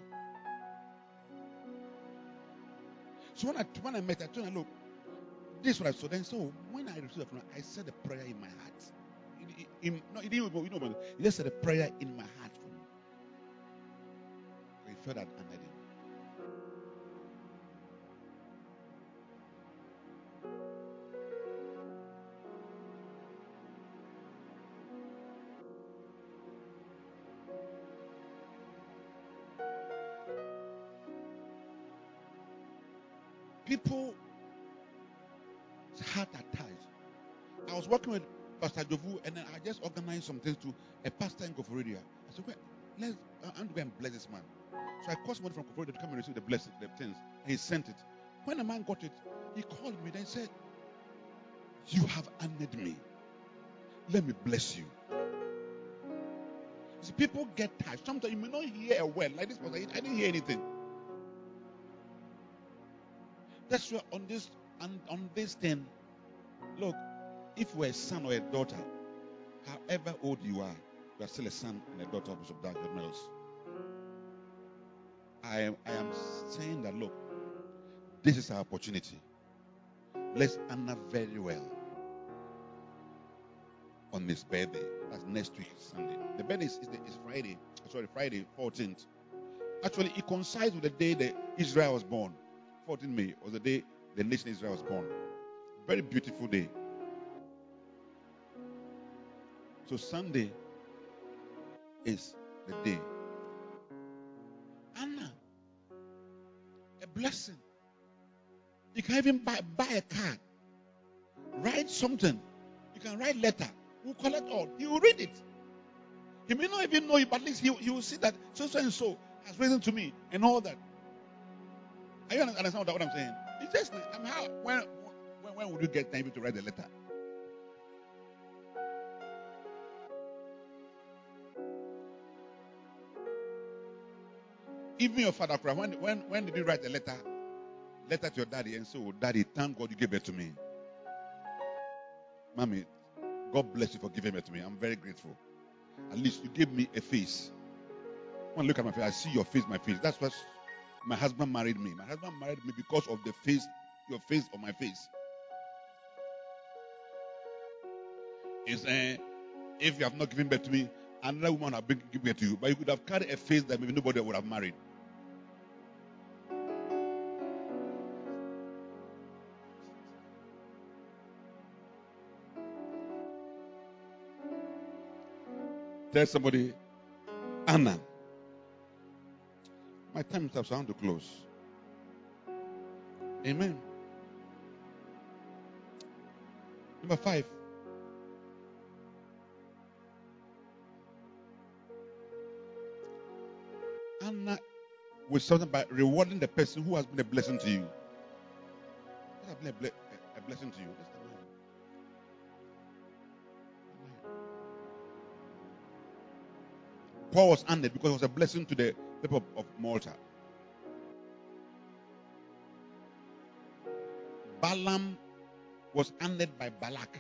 So when I when I met, I told her, look, this is what I saw. Then so when I received the phone, I said a prayer in my heart. In, in, no, he didn't you know, he just said a prayer in my heart for me. He felt that I working with Pastor Jovu, and then I just organized some things to a pastor in Koforidua. I said, well, let's, I'm going to bless this man. So I called somebody from Koforidua to come and receive the blessing, the things. And he sent it. When the man got it, he called me and said, You have honored me. Let me bless you. See, people get touched. Sometimes you may not hear a word. Like this was, I didn't hear anything. That's why on this on, on this thing, look, if you're a son or a daughter, however old you are, you are still a son and a daughter of Bishop Dag Mills. I am, I am saying that look, this is our opportunity. Let's honor very well on this birthday. That's next week, Sunday. The birthday is, is, the, is Friday. Sorry, Friday, 14th. Actually, it coincides with the day that Israel was born. 14 May was the day the nation Israel was born. Very beautiful day. So Sunday is the day. Anna, a blessing. You can even buy, buy a card, write something. You can write letter. We'll collect all. He will read it. He may not even know it, but at least he, he will see that so so and so has written to me and all that. Are you understand what I'm saying? It's just I mean, how when, when when would you get time to write a letter? Even your father, when when when did you write a letter? Letter to your daddy and say, "Oh, daddy, thank God you gave it to me." Mommy, God bless you for giving it to me. I'm very grateful. At least you gave me a face. When I look at my face, I see your face, my face. That's what my husband married me. My husband married me because of the face, your face or my face. Is uh, if you have not given birth to me, another woman have given birth to you. But you could have carried a face that maybe nobody would have married. Tell somebody, Anna. My time is up, so I want to close. Amen. Number five. Anna with something by rewarding the person who has been a blessing to you. Has been a, ble- a blessing to you? Paul was honored because it was a blessing to the people of, Malta. Balaam was honored by Balak.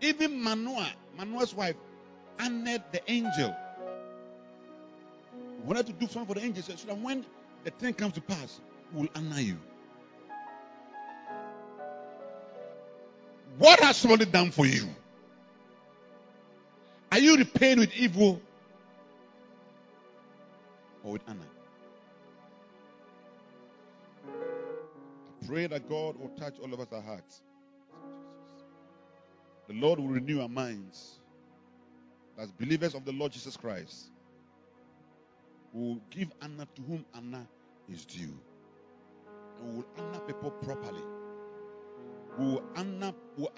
Even Manoah, Manoah's wife, honored the angel. Wanted to do something for the angel so that when the thing comes to pass, we will honor you. What has somebody done for you? Are you repaying with evil or with honor? I pray that God will touch all of us our hearts. The Lord will renew our minds. As believers of the Lord Jesus Christ, we will give honor to whom honor is due. And we will honor people properly. We will honor, we will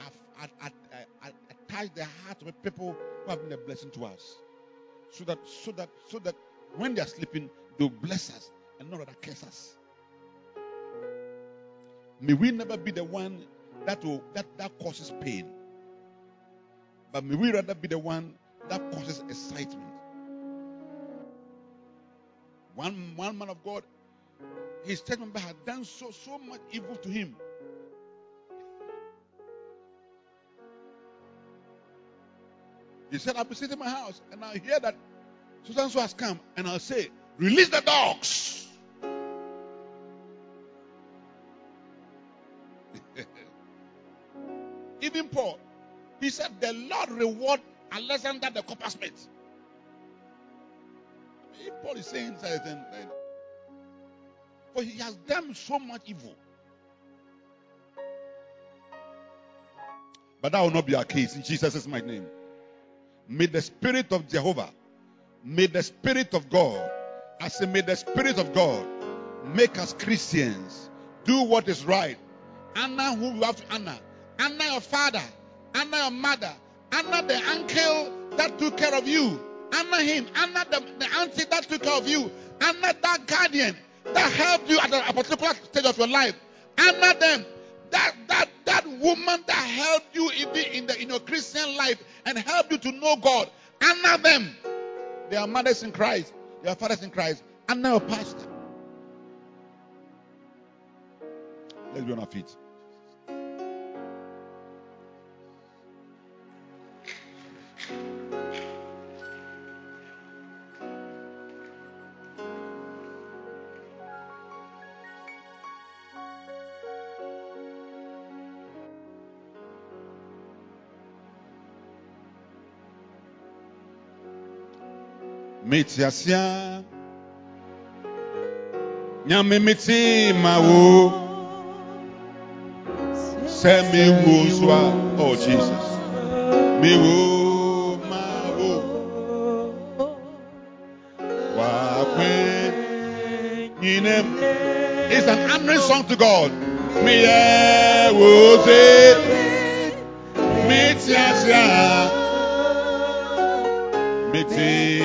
attach the heart of people who have been a blessing to us. So that so that so that when they are sleeping, they'll bless us and not rather curse us. May we never be the one that will that, that causes pain. But may we rather be the one that causes excitement. One one man of God, his statement had done so so much evil to him. He said, I'll be sitting in my house and i hear that Susan so has come and I'll say, Release the dogs. Even Paul, he said, The Lord reward Alexander the coppersmith. If Paul is saying something, for he has done so much evil. But that will not be our case in Jesus' name. May the Spirit of Jehovah, may the Spirit of God, I say, may the Spirit of God make us Christians, do what is right, Honor who you have to honor. Honor your father. Honor your mother. Honor the uncle that took care of you. Honor him. Honor the, the auntie that took care of you. Honor that guardian that helped you at a, a particular stage of your life. Honor them. That that that woman that helped you in, in, the, in your Christian life and helped you to know God. Honor them. They are mothers in Christ. They are fathers in Christ. Honor your pastor. Let's be on our feet. Metiasia Nyame meti mawo. Sɛ mi wo so a Oh Jesus. Mi wo mawo. Wakwe Nyinem It's an honoring song to God. Mi ye wo se Metiasia Meti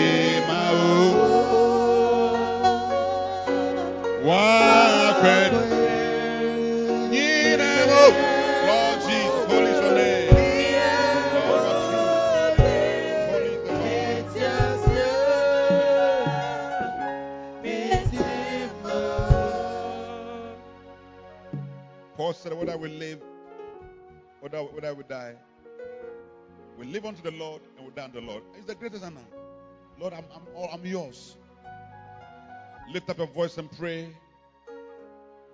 whether, whether we die, we live unto the Lord and we die unto the Lord. It's the greatest honor. Lord, I'm, I'm, all, I'm yours. Lift up your voice and pray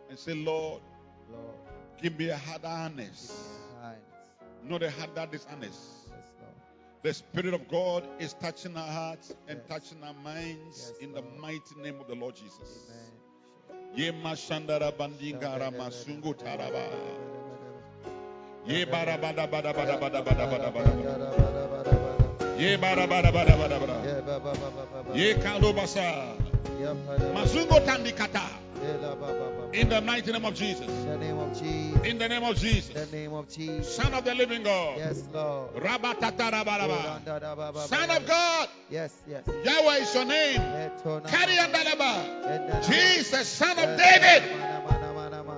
and say, Lord, Lord, give me a heart honest, not a heart that is honest. Yes, Lord. The Spirit of God is touching our hearts and Yes. touching our minds Yes, in the mighty name of the Lord Jesus. Amen. Ye mashandara bandingara masungu taraba. Ye bara bada bada bada bada bada bada bada. Ye bara bada bada bada bada. Ye kalo basa. Masungo tandikata. In the mighty name of Jesus. In the name of Jesus. In the name of Jesus. the name of Jesus. Son of the living God. Yes, Lord. Rabatatarabaraba. Son of God. Yes, yes. Yahweh is your name. Carry andalaba. Jesus, son of David.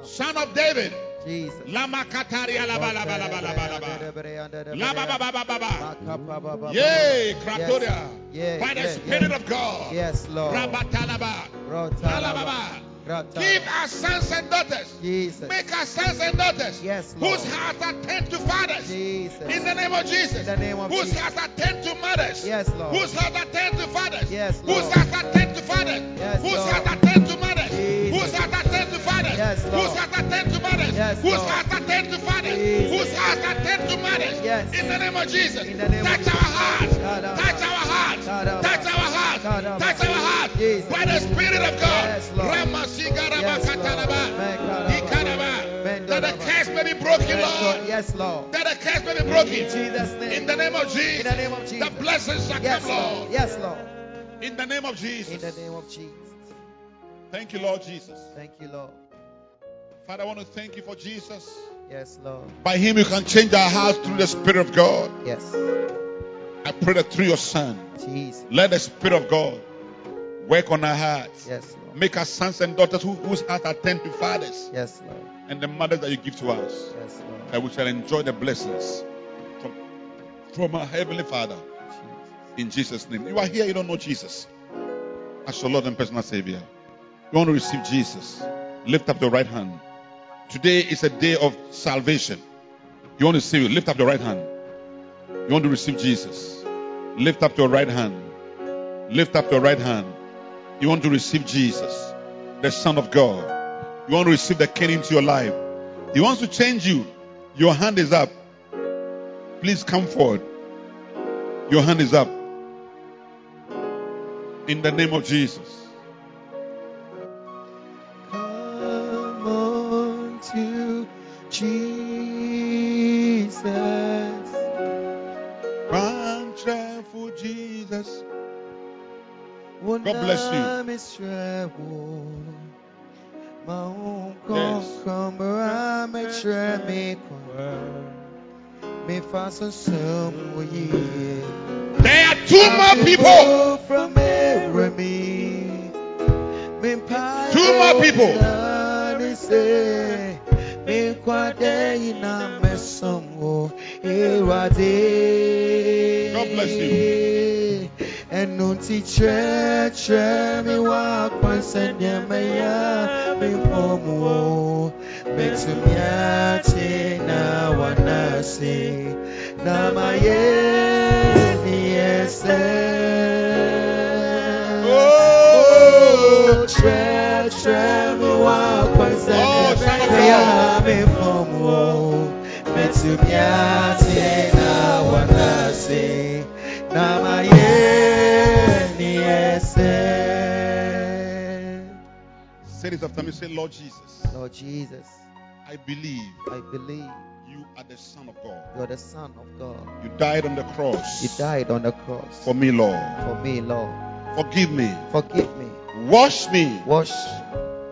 Son of David. Jesus. Lama kataria. Laba ba ba ba ba ba. Yay, Yay, Kratoria. Yes, By the yes, Spirit yes. of God. Yes, Lord. Rabatalaba. Talababa. Rata. Give us sons and daughters. Jesus. Make us sons and daughters. Yes, Lord. Whose hearts are turned to fathers. Jesus. In the name of Jesus. In the name of Whose hearts are turned to mothers. Yes, Lord. Whose hearts are turned to fathers. Yes, Lord. Whose hearts are turned to fathers. Yes, Whose Lord. hearts are turned to mothers. Whose hearts are turned to fathers. Yes, hearts are turned to mothers. Yes, Whose Lord. hearts are to fathers. Hearts are turned to mothers. Yes. In the name of Jesus. In the name of Touch Jesus. our hearts. Touch our hearts. Touch our hearts. Touch our hearts. Jesus. By the Spirit of God. Yes, Lord. Yes, Lord. katalaba. Mekaraba. Ikaraba. That the curse may be broken, Lord. Yes, Lord. That the curse may be In broken. Jesus' name. In the name of Jesus. In the name of Jesus. The blessings shall Yes, come, Lord. Lord. Yes, Lord. In the name of Jesus. In the name of Jesus. Thank you, Lord Jesus. Thank you, Lord. Father, I want to thank you for Jesus. Yes, Lord. By him, you can change our hearts through the Spirit of God. Yes. I pray that through your Son, Jesus. let the Spirit of God work on our hearts. Yes, Lord. Make us sons and daughters who, whose hearts are turned to fathers Yes, Lord. and the mothers that you give to us. Yes, Lord. That we shall enjoy the blessings from, from our Heavenly Father. Jesus. In Jesus' name. You are here, you don't know Jesus as your Lord and personal Savior. You want to receive Jesus. Lift up your right hand. Today is a day of salvation. You want to see you. Lift up your right hand. You want to receive Jesus. Lift up your right hand. Lift up your right hand. You want to receive Jesus, the Son of God. You want to receive the King into your life. He wants to change you. Your hand is up. Please come forward. Your hand is up. In the name of Jesus. God bless you. Yes. mekyerɛ me kwan mefa so som wo yie There are two more people. from every me Two more people. say me kwade ina mesom wo ewade God bless you. Ɛnu ti kyerɛkyerɛ mi wá kwansa nneɛma ya mi fɔm wo mɛtumi ate na wana se na ma yɛ ni ɛsɛ. Oh, kyerɛkyerɛ mi wá kwansa Oh, Son of nneɛma ya mi fɔm wo mɛtumi ate na wana se na Say this after me. Say, Lord Jesus, Lord Jesus, I believe I believe you are the Son of God. you are the Son of God. You died on the cross You died on the cross for me, Lord. for me, Lord. Forgive me. Forgive me. Wash me Wash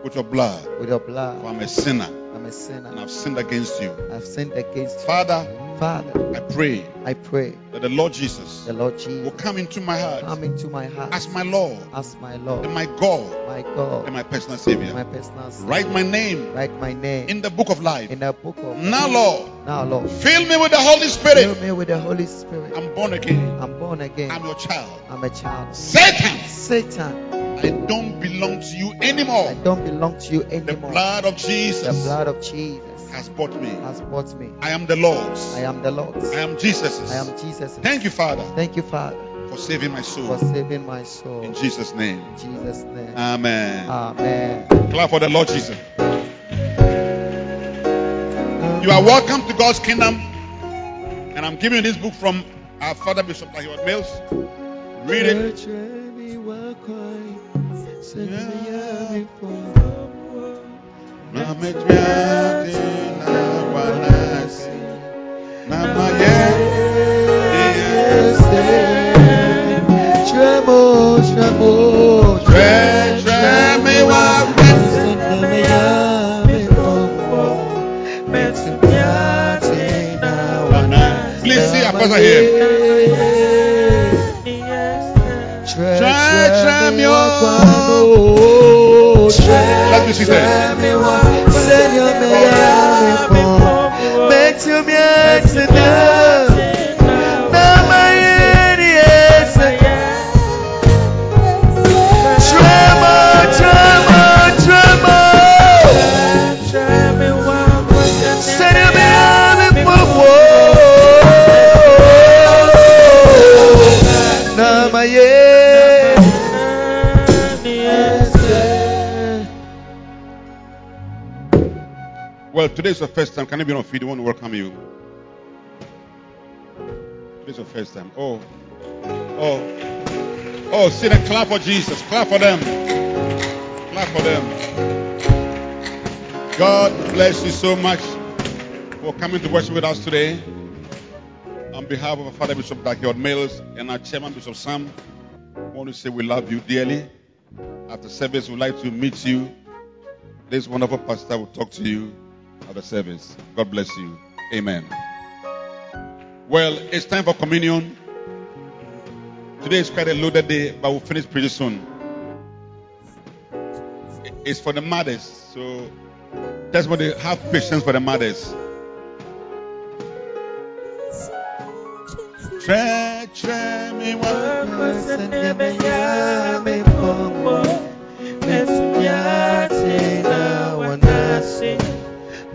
with your blood. with your For blood. I'm a sinner I'm a and sinner. I've sinned against you. I've sinned against you. Father, Father, I pray I pray that the Lord Jesus the Lord Jesus, will come into my heart come into my heart as my Lord as my Lord, and my God my and God, my personal Savior, my personal Savior. Write my name Write my name in the book of life. in the book of Now, Lord, Now, Lord, fill me with the Holy Spirit, fill me with the Holy Spirit. I'm born again. I'm born again. I'm your child. I'm a child. Satan, Satan, I don't belong to you anymore. I don't belong to you The anymore. blood of The Jesus blood of Jesus has bought me. has bought me. I am the Lord's. I am the Lord's. I am Jesus's. I am Jesus. Thank you, Father, Thank you, Father, for saving my soul. for saving my soul. In Jesus' name. In Jesus' name. Amen. Amen. Clap for the Lord Jesus. You are welcome to God's kingdom. And I'm giving you this book from our Father Bishop Dag Heward-Mills. Read it. Please see Apostle here. Let's be seated. Tremor, Well, is your first time. Can I be on feed? I want to welcome you. Today's your first time. Oh, oh, oh, sit and clap for Jesus. Clap for them. Clap for them. God bless you so much for coming to worship with us today. On behalf of our Father Bishop Dag Heward-Mills and our Chairman Bishop Sam, I want to say we love you dearly. After service, we'd like to meet you. This wonderful pastor will talk to you at the service. God bless you. Amen. Well, it's time for communion. Today is quite a loaded day, but we'll finish pretty soon. It's for the mothers, so that's what they have patience for the mothers.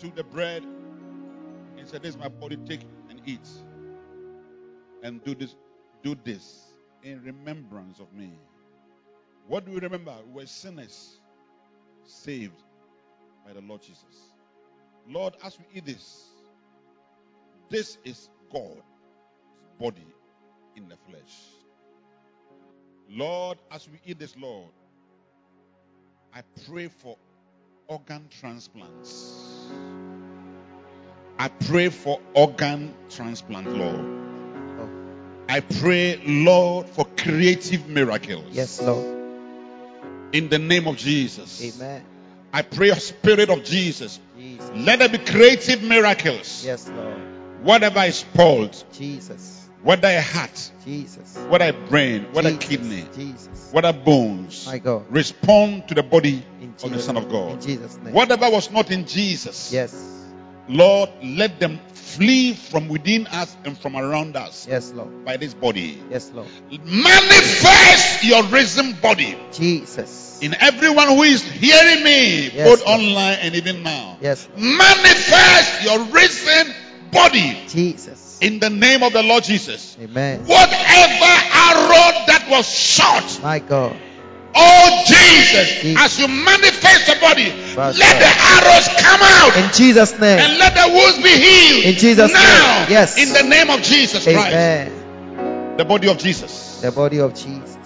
took the bread and said, This is my body, take and eat. And do this, do this in remembrance of me. What do we remember? We were sinners saved by the Lord Jesus. Lord, as we eat this, this is God's body in the flesh. Lord, as we eat this, Lord, I pray for organ transplants. I pray for organ transplant, Lord. Oh. I pray, Lord, for creative miracles. Yes, Lord. In the name of Jesus. Amen. I pray, Spirit of Jesus, Jesus. let there be creative miracles. Yes, Lord. Whatever is spoiled, Jesus. Whether a heart, Jesus. whether a brain, whether Jesus. kidney, Jesus. whether bones, My God. respond to the body In of the Son of In God. Jesus' name. Whatever was not in Jesus, Yes. Lord, let them flee from within us and from around us Yes, Lord. by this body. Yes, Lord. Manifest your risen body Jesus. in everyone who is hearing me, Yes, both Lord. online and even now. Yes, Lord. Manifest your risen body Jesus. in the name of the Lord Jesus. Amen. Whatever arrow that was shot, My God. oh Jesus, Jesus. as you manifest the body, let the arrows come out In Jesus' name. and let the wounds be healed. In Jesus' now, name. Yes. in the name of Jesus Christ, Amen. the body of Jesus. The body of Jesus.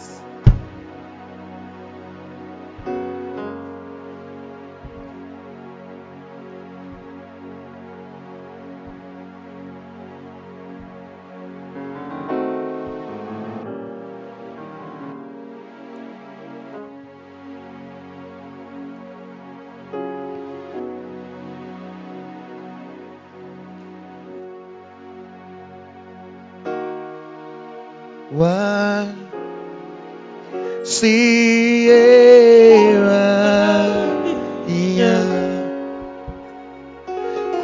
Sierra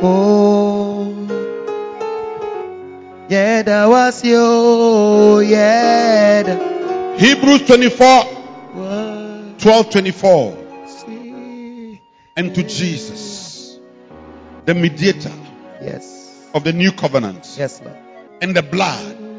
Oh Yeah, that was you Yeah Hebrews 24, One 12, 24. And to Jesus, the mediator Yes. of the new covenant, Yes Lord. And the blood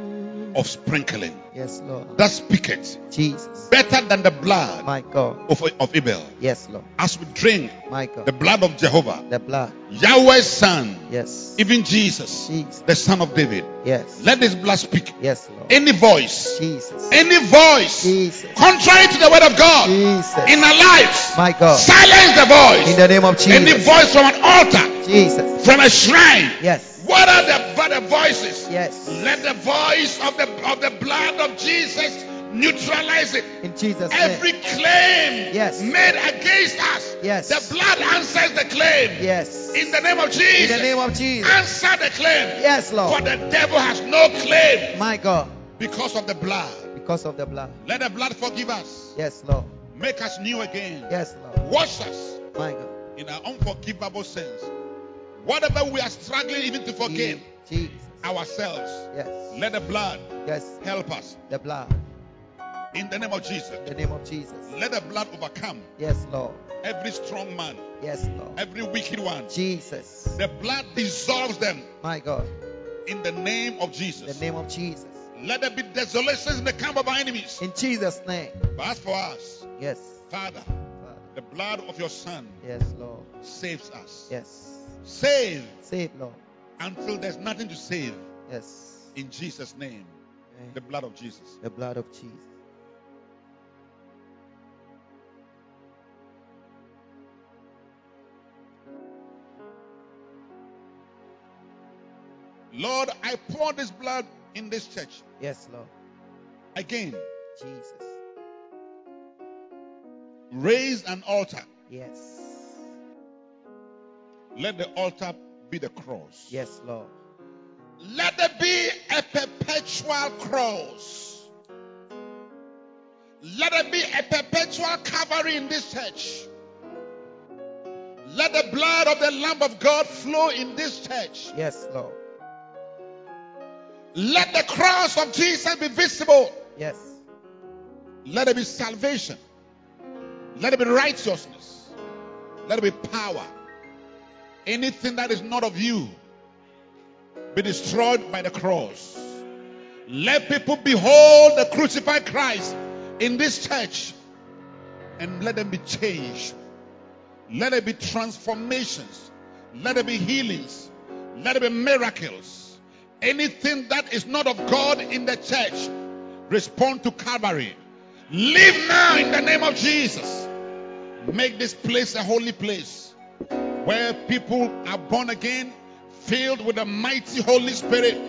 of sprinkling Yes Lord. that speaketh Jesus. better than the blood My God. of, of Abel. Yes Lord. As we drink My God. the blood of Jehovah, The blood. Yahweh's Son, Yes. even Jesus, Jesus. the Son of David, Yes. Let this blood speak. Yes Lord. Any voice, Jesus. any voice Jesus. contrary to the word of God Jesus. in our lives, My God. silence the voice. In the name of Jesus. Any voice from an altar, Jesus. from a shrine, Yes. what are the, what are the voices? Yes Let the voice of the of the blood of Jesus neutralize it. In Jesus Every name claim Yes. made against us, Yes the blood answers the claim. Yes In the name of Jesus. In the name of Jesus answer the claim. Yes Lord. For the devil has no claim My God because of the blood. Because of the blood Let the blood forgive us, Yes Lord make us new again, Yes Lord wash us My God in our unforgivable sins. Whatever we are struggling even to forgive Jesus. ourselves, Yes. let the blood Yes. help us. The blood. In the name of Jesus. In the name of Jesus. Let the blood overcome Yes Lord. every strong man, Yes Lord. every wicked one. Jesus. The blood dissolves them. My God. In the name of Jesus. the name of Jesus. Let there be desolations in the camp of our enemies. In Jesus name. But as for us, Yes. Father, Father. the blood of your Son Yes Lord. saves us. Yes Save Save Lord until there's nothing to save. Yes In Jesus' name, Amen. the blood of Jesus. The blood of Jesus Lord, I pour this blood in this church Yes Lord again. Jesus Raise an altar. Yes Let the altar be the cross. Yes, Lord. Let there be a perpetual cross. Let there be a perpetual covering in this church. Let the blood of the Lamb of God flow in this church. Yes, Lord. Let the cross of Jesus be visible. Yes. Let it be salvation. Let it be righteousness. Let it be power. Anything that is not of you be destroyed by the cross. Let people behold the crucified Christ in this church and let them be changed. Let it be transformations. Let it be healings. Let it be miracles. Anything that is not of God in the church, respond to Calvary. Live now in the name of Jesus. Make this place a holy place where people are born again, filled with the mighty Holy Spirit.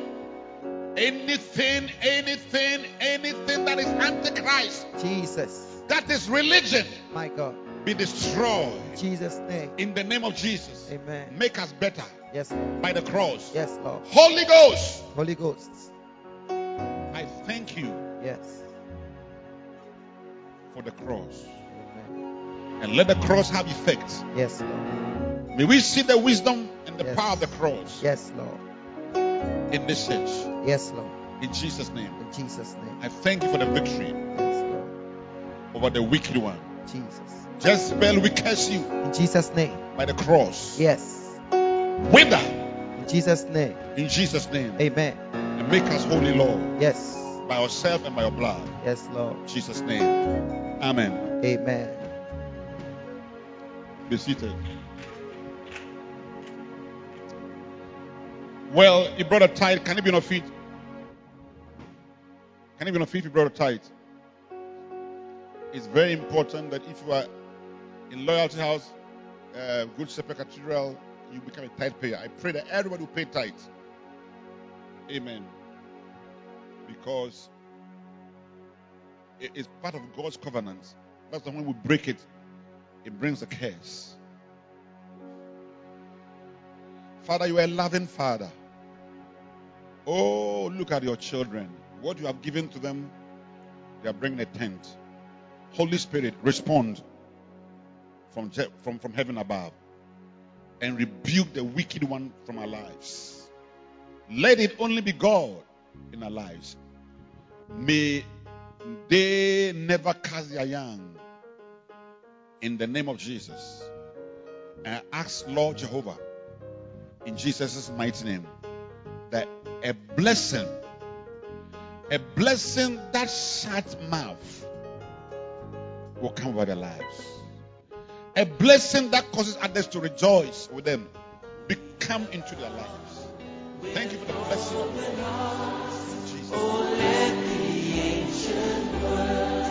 Anything, anything, anything that is antichrist, Jesus. that is religion, My God. be destroyed In Jesus' name. in the name of Jesus. Amen. Make us better Yes, Lord. by the cross. Yes, Lord. Holy Ghost, Holy Ghost. I thank you Yes. for the cross. Amen. And let the cross have effect. Yes, Lord. May we see the wisdom and the Yes. power of the cross Yes, Lord. in this church. Yes, Lord. In Jesus' name. In Jesus' name. I thank you for the victory Yes, Lord. over the wicked one. Jesus. Jezebel, we curse you In Jesus' name. by the cross. Yes. Wither In Jesus' name. in Jesus' name. Amen. And make us holy, Lord, Yes. by yourself and by your blood. Yes, Lord. In Jesus' name. Amen. Amen. Be seated. Well, he brought a tithe. Can he be on feet? Can he be on feet if he brought a tithe? It's very important that if you are in Loyalty House, uh, Good Shepherd Cathedral, you become a tithe payer. I pray that everybody will pay tithe. Amen. Because it is part of God's covenant. That's when we break it, it brings a curse. Father, you are a loving Father. Oh, look at your children. What you have given to them, they are bringing a tent. Holy Spirit, respond from, from, from heaven above and rebuke the wicked one from our lives. Let it only be God in our lives. May they never cast their young in the name of Jesus. And ask Lord Jehovah in Jesus' mighty name a blessing, a blessing that shuts mouth will come over their lives. A blessing that causes others to rejoice with them become into their lives. Thank you for the blessing of God. In Jesus'.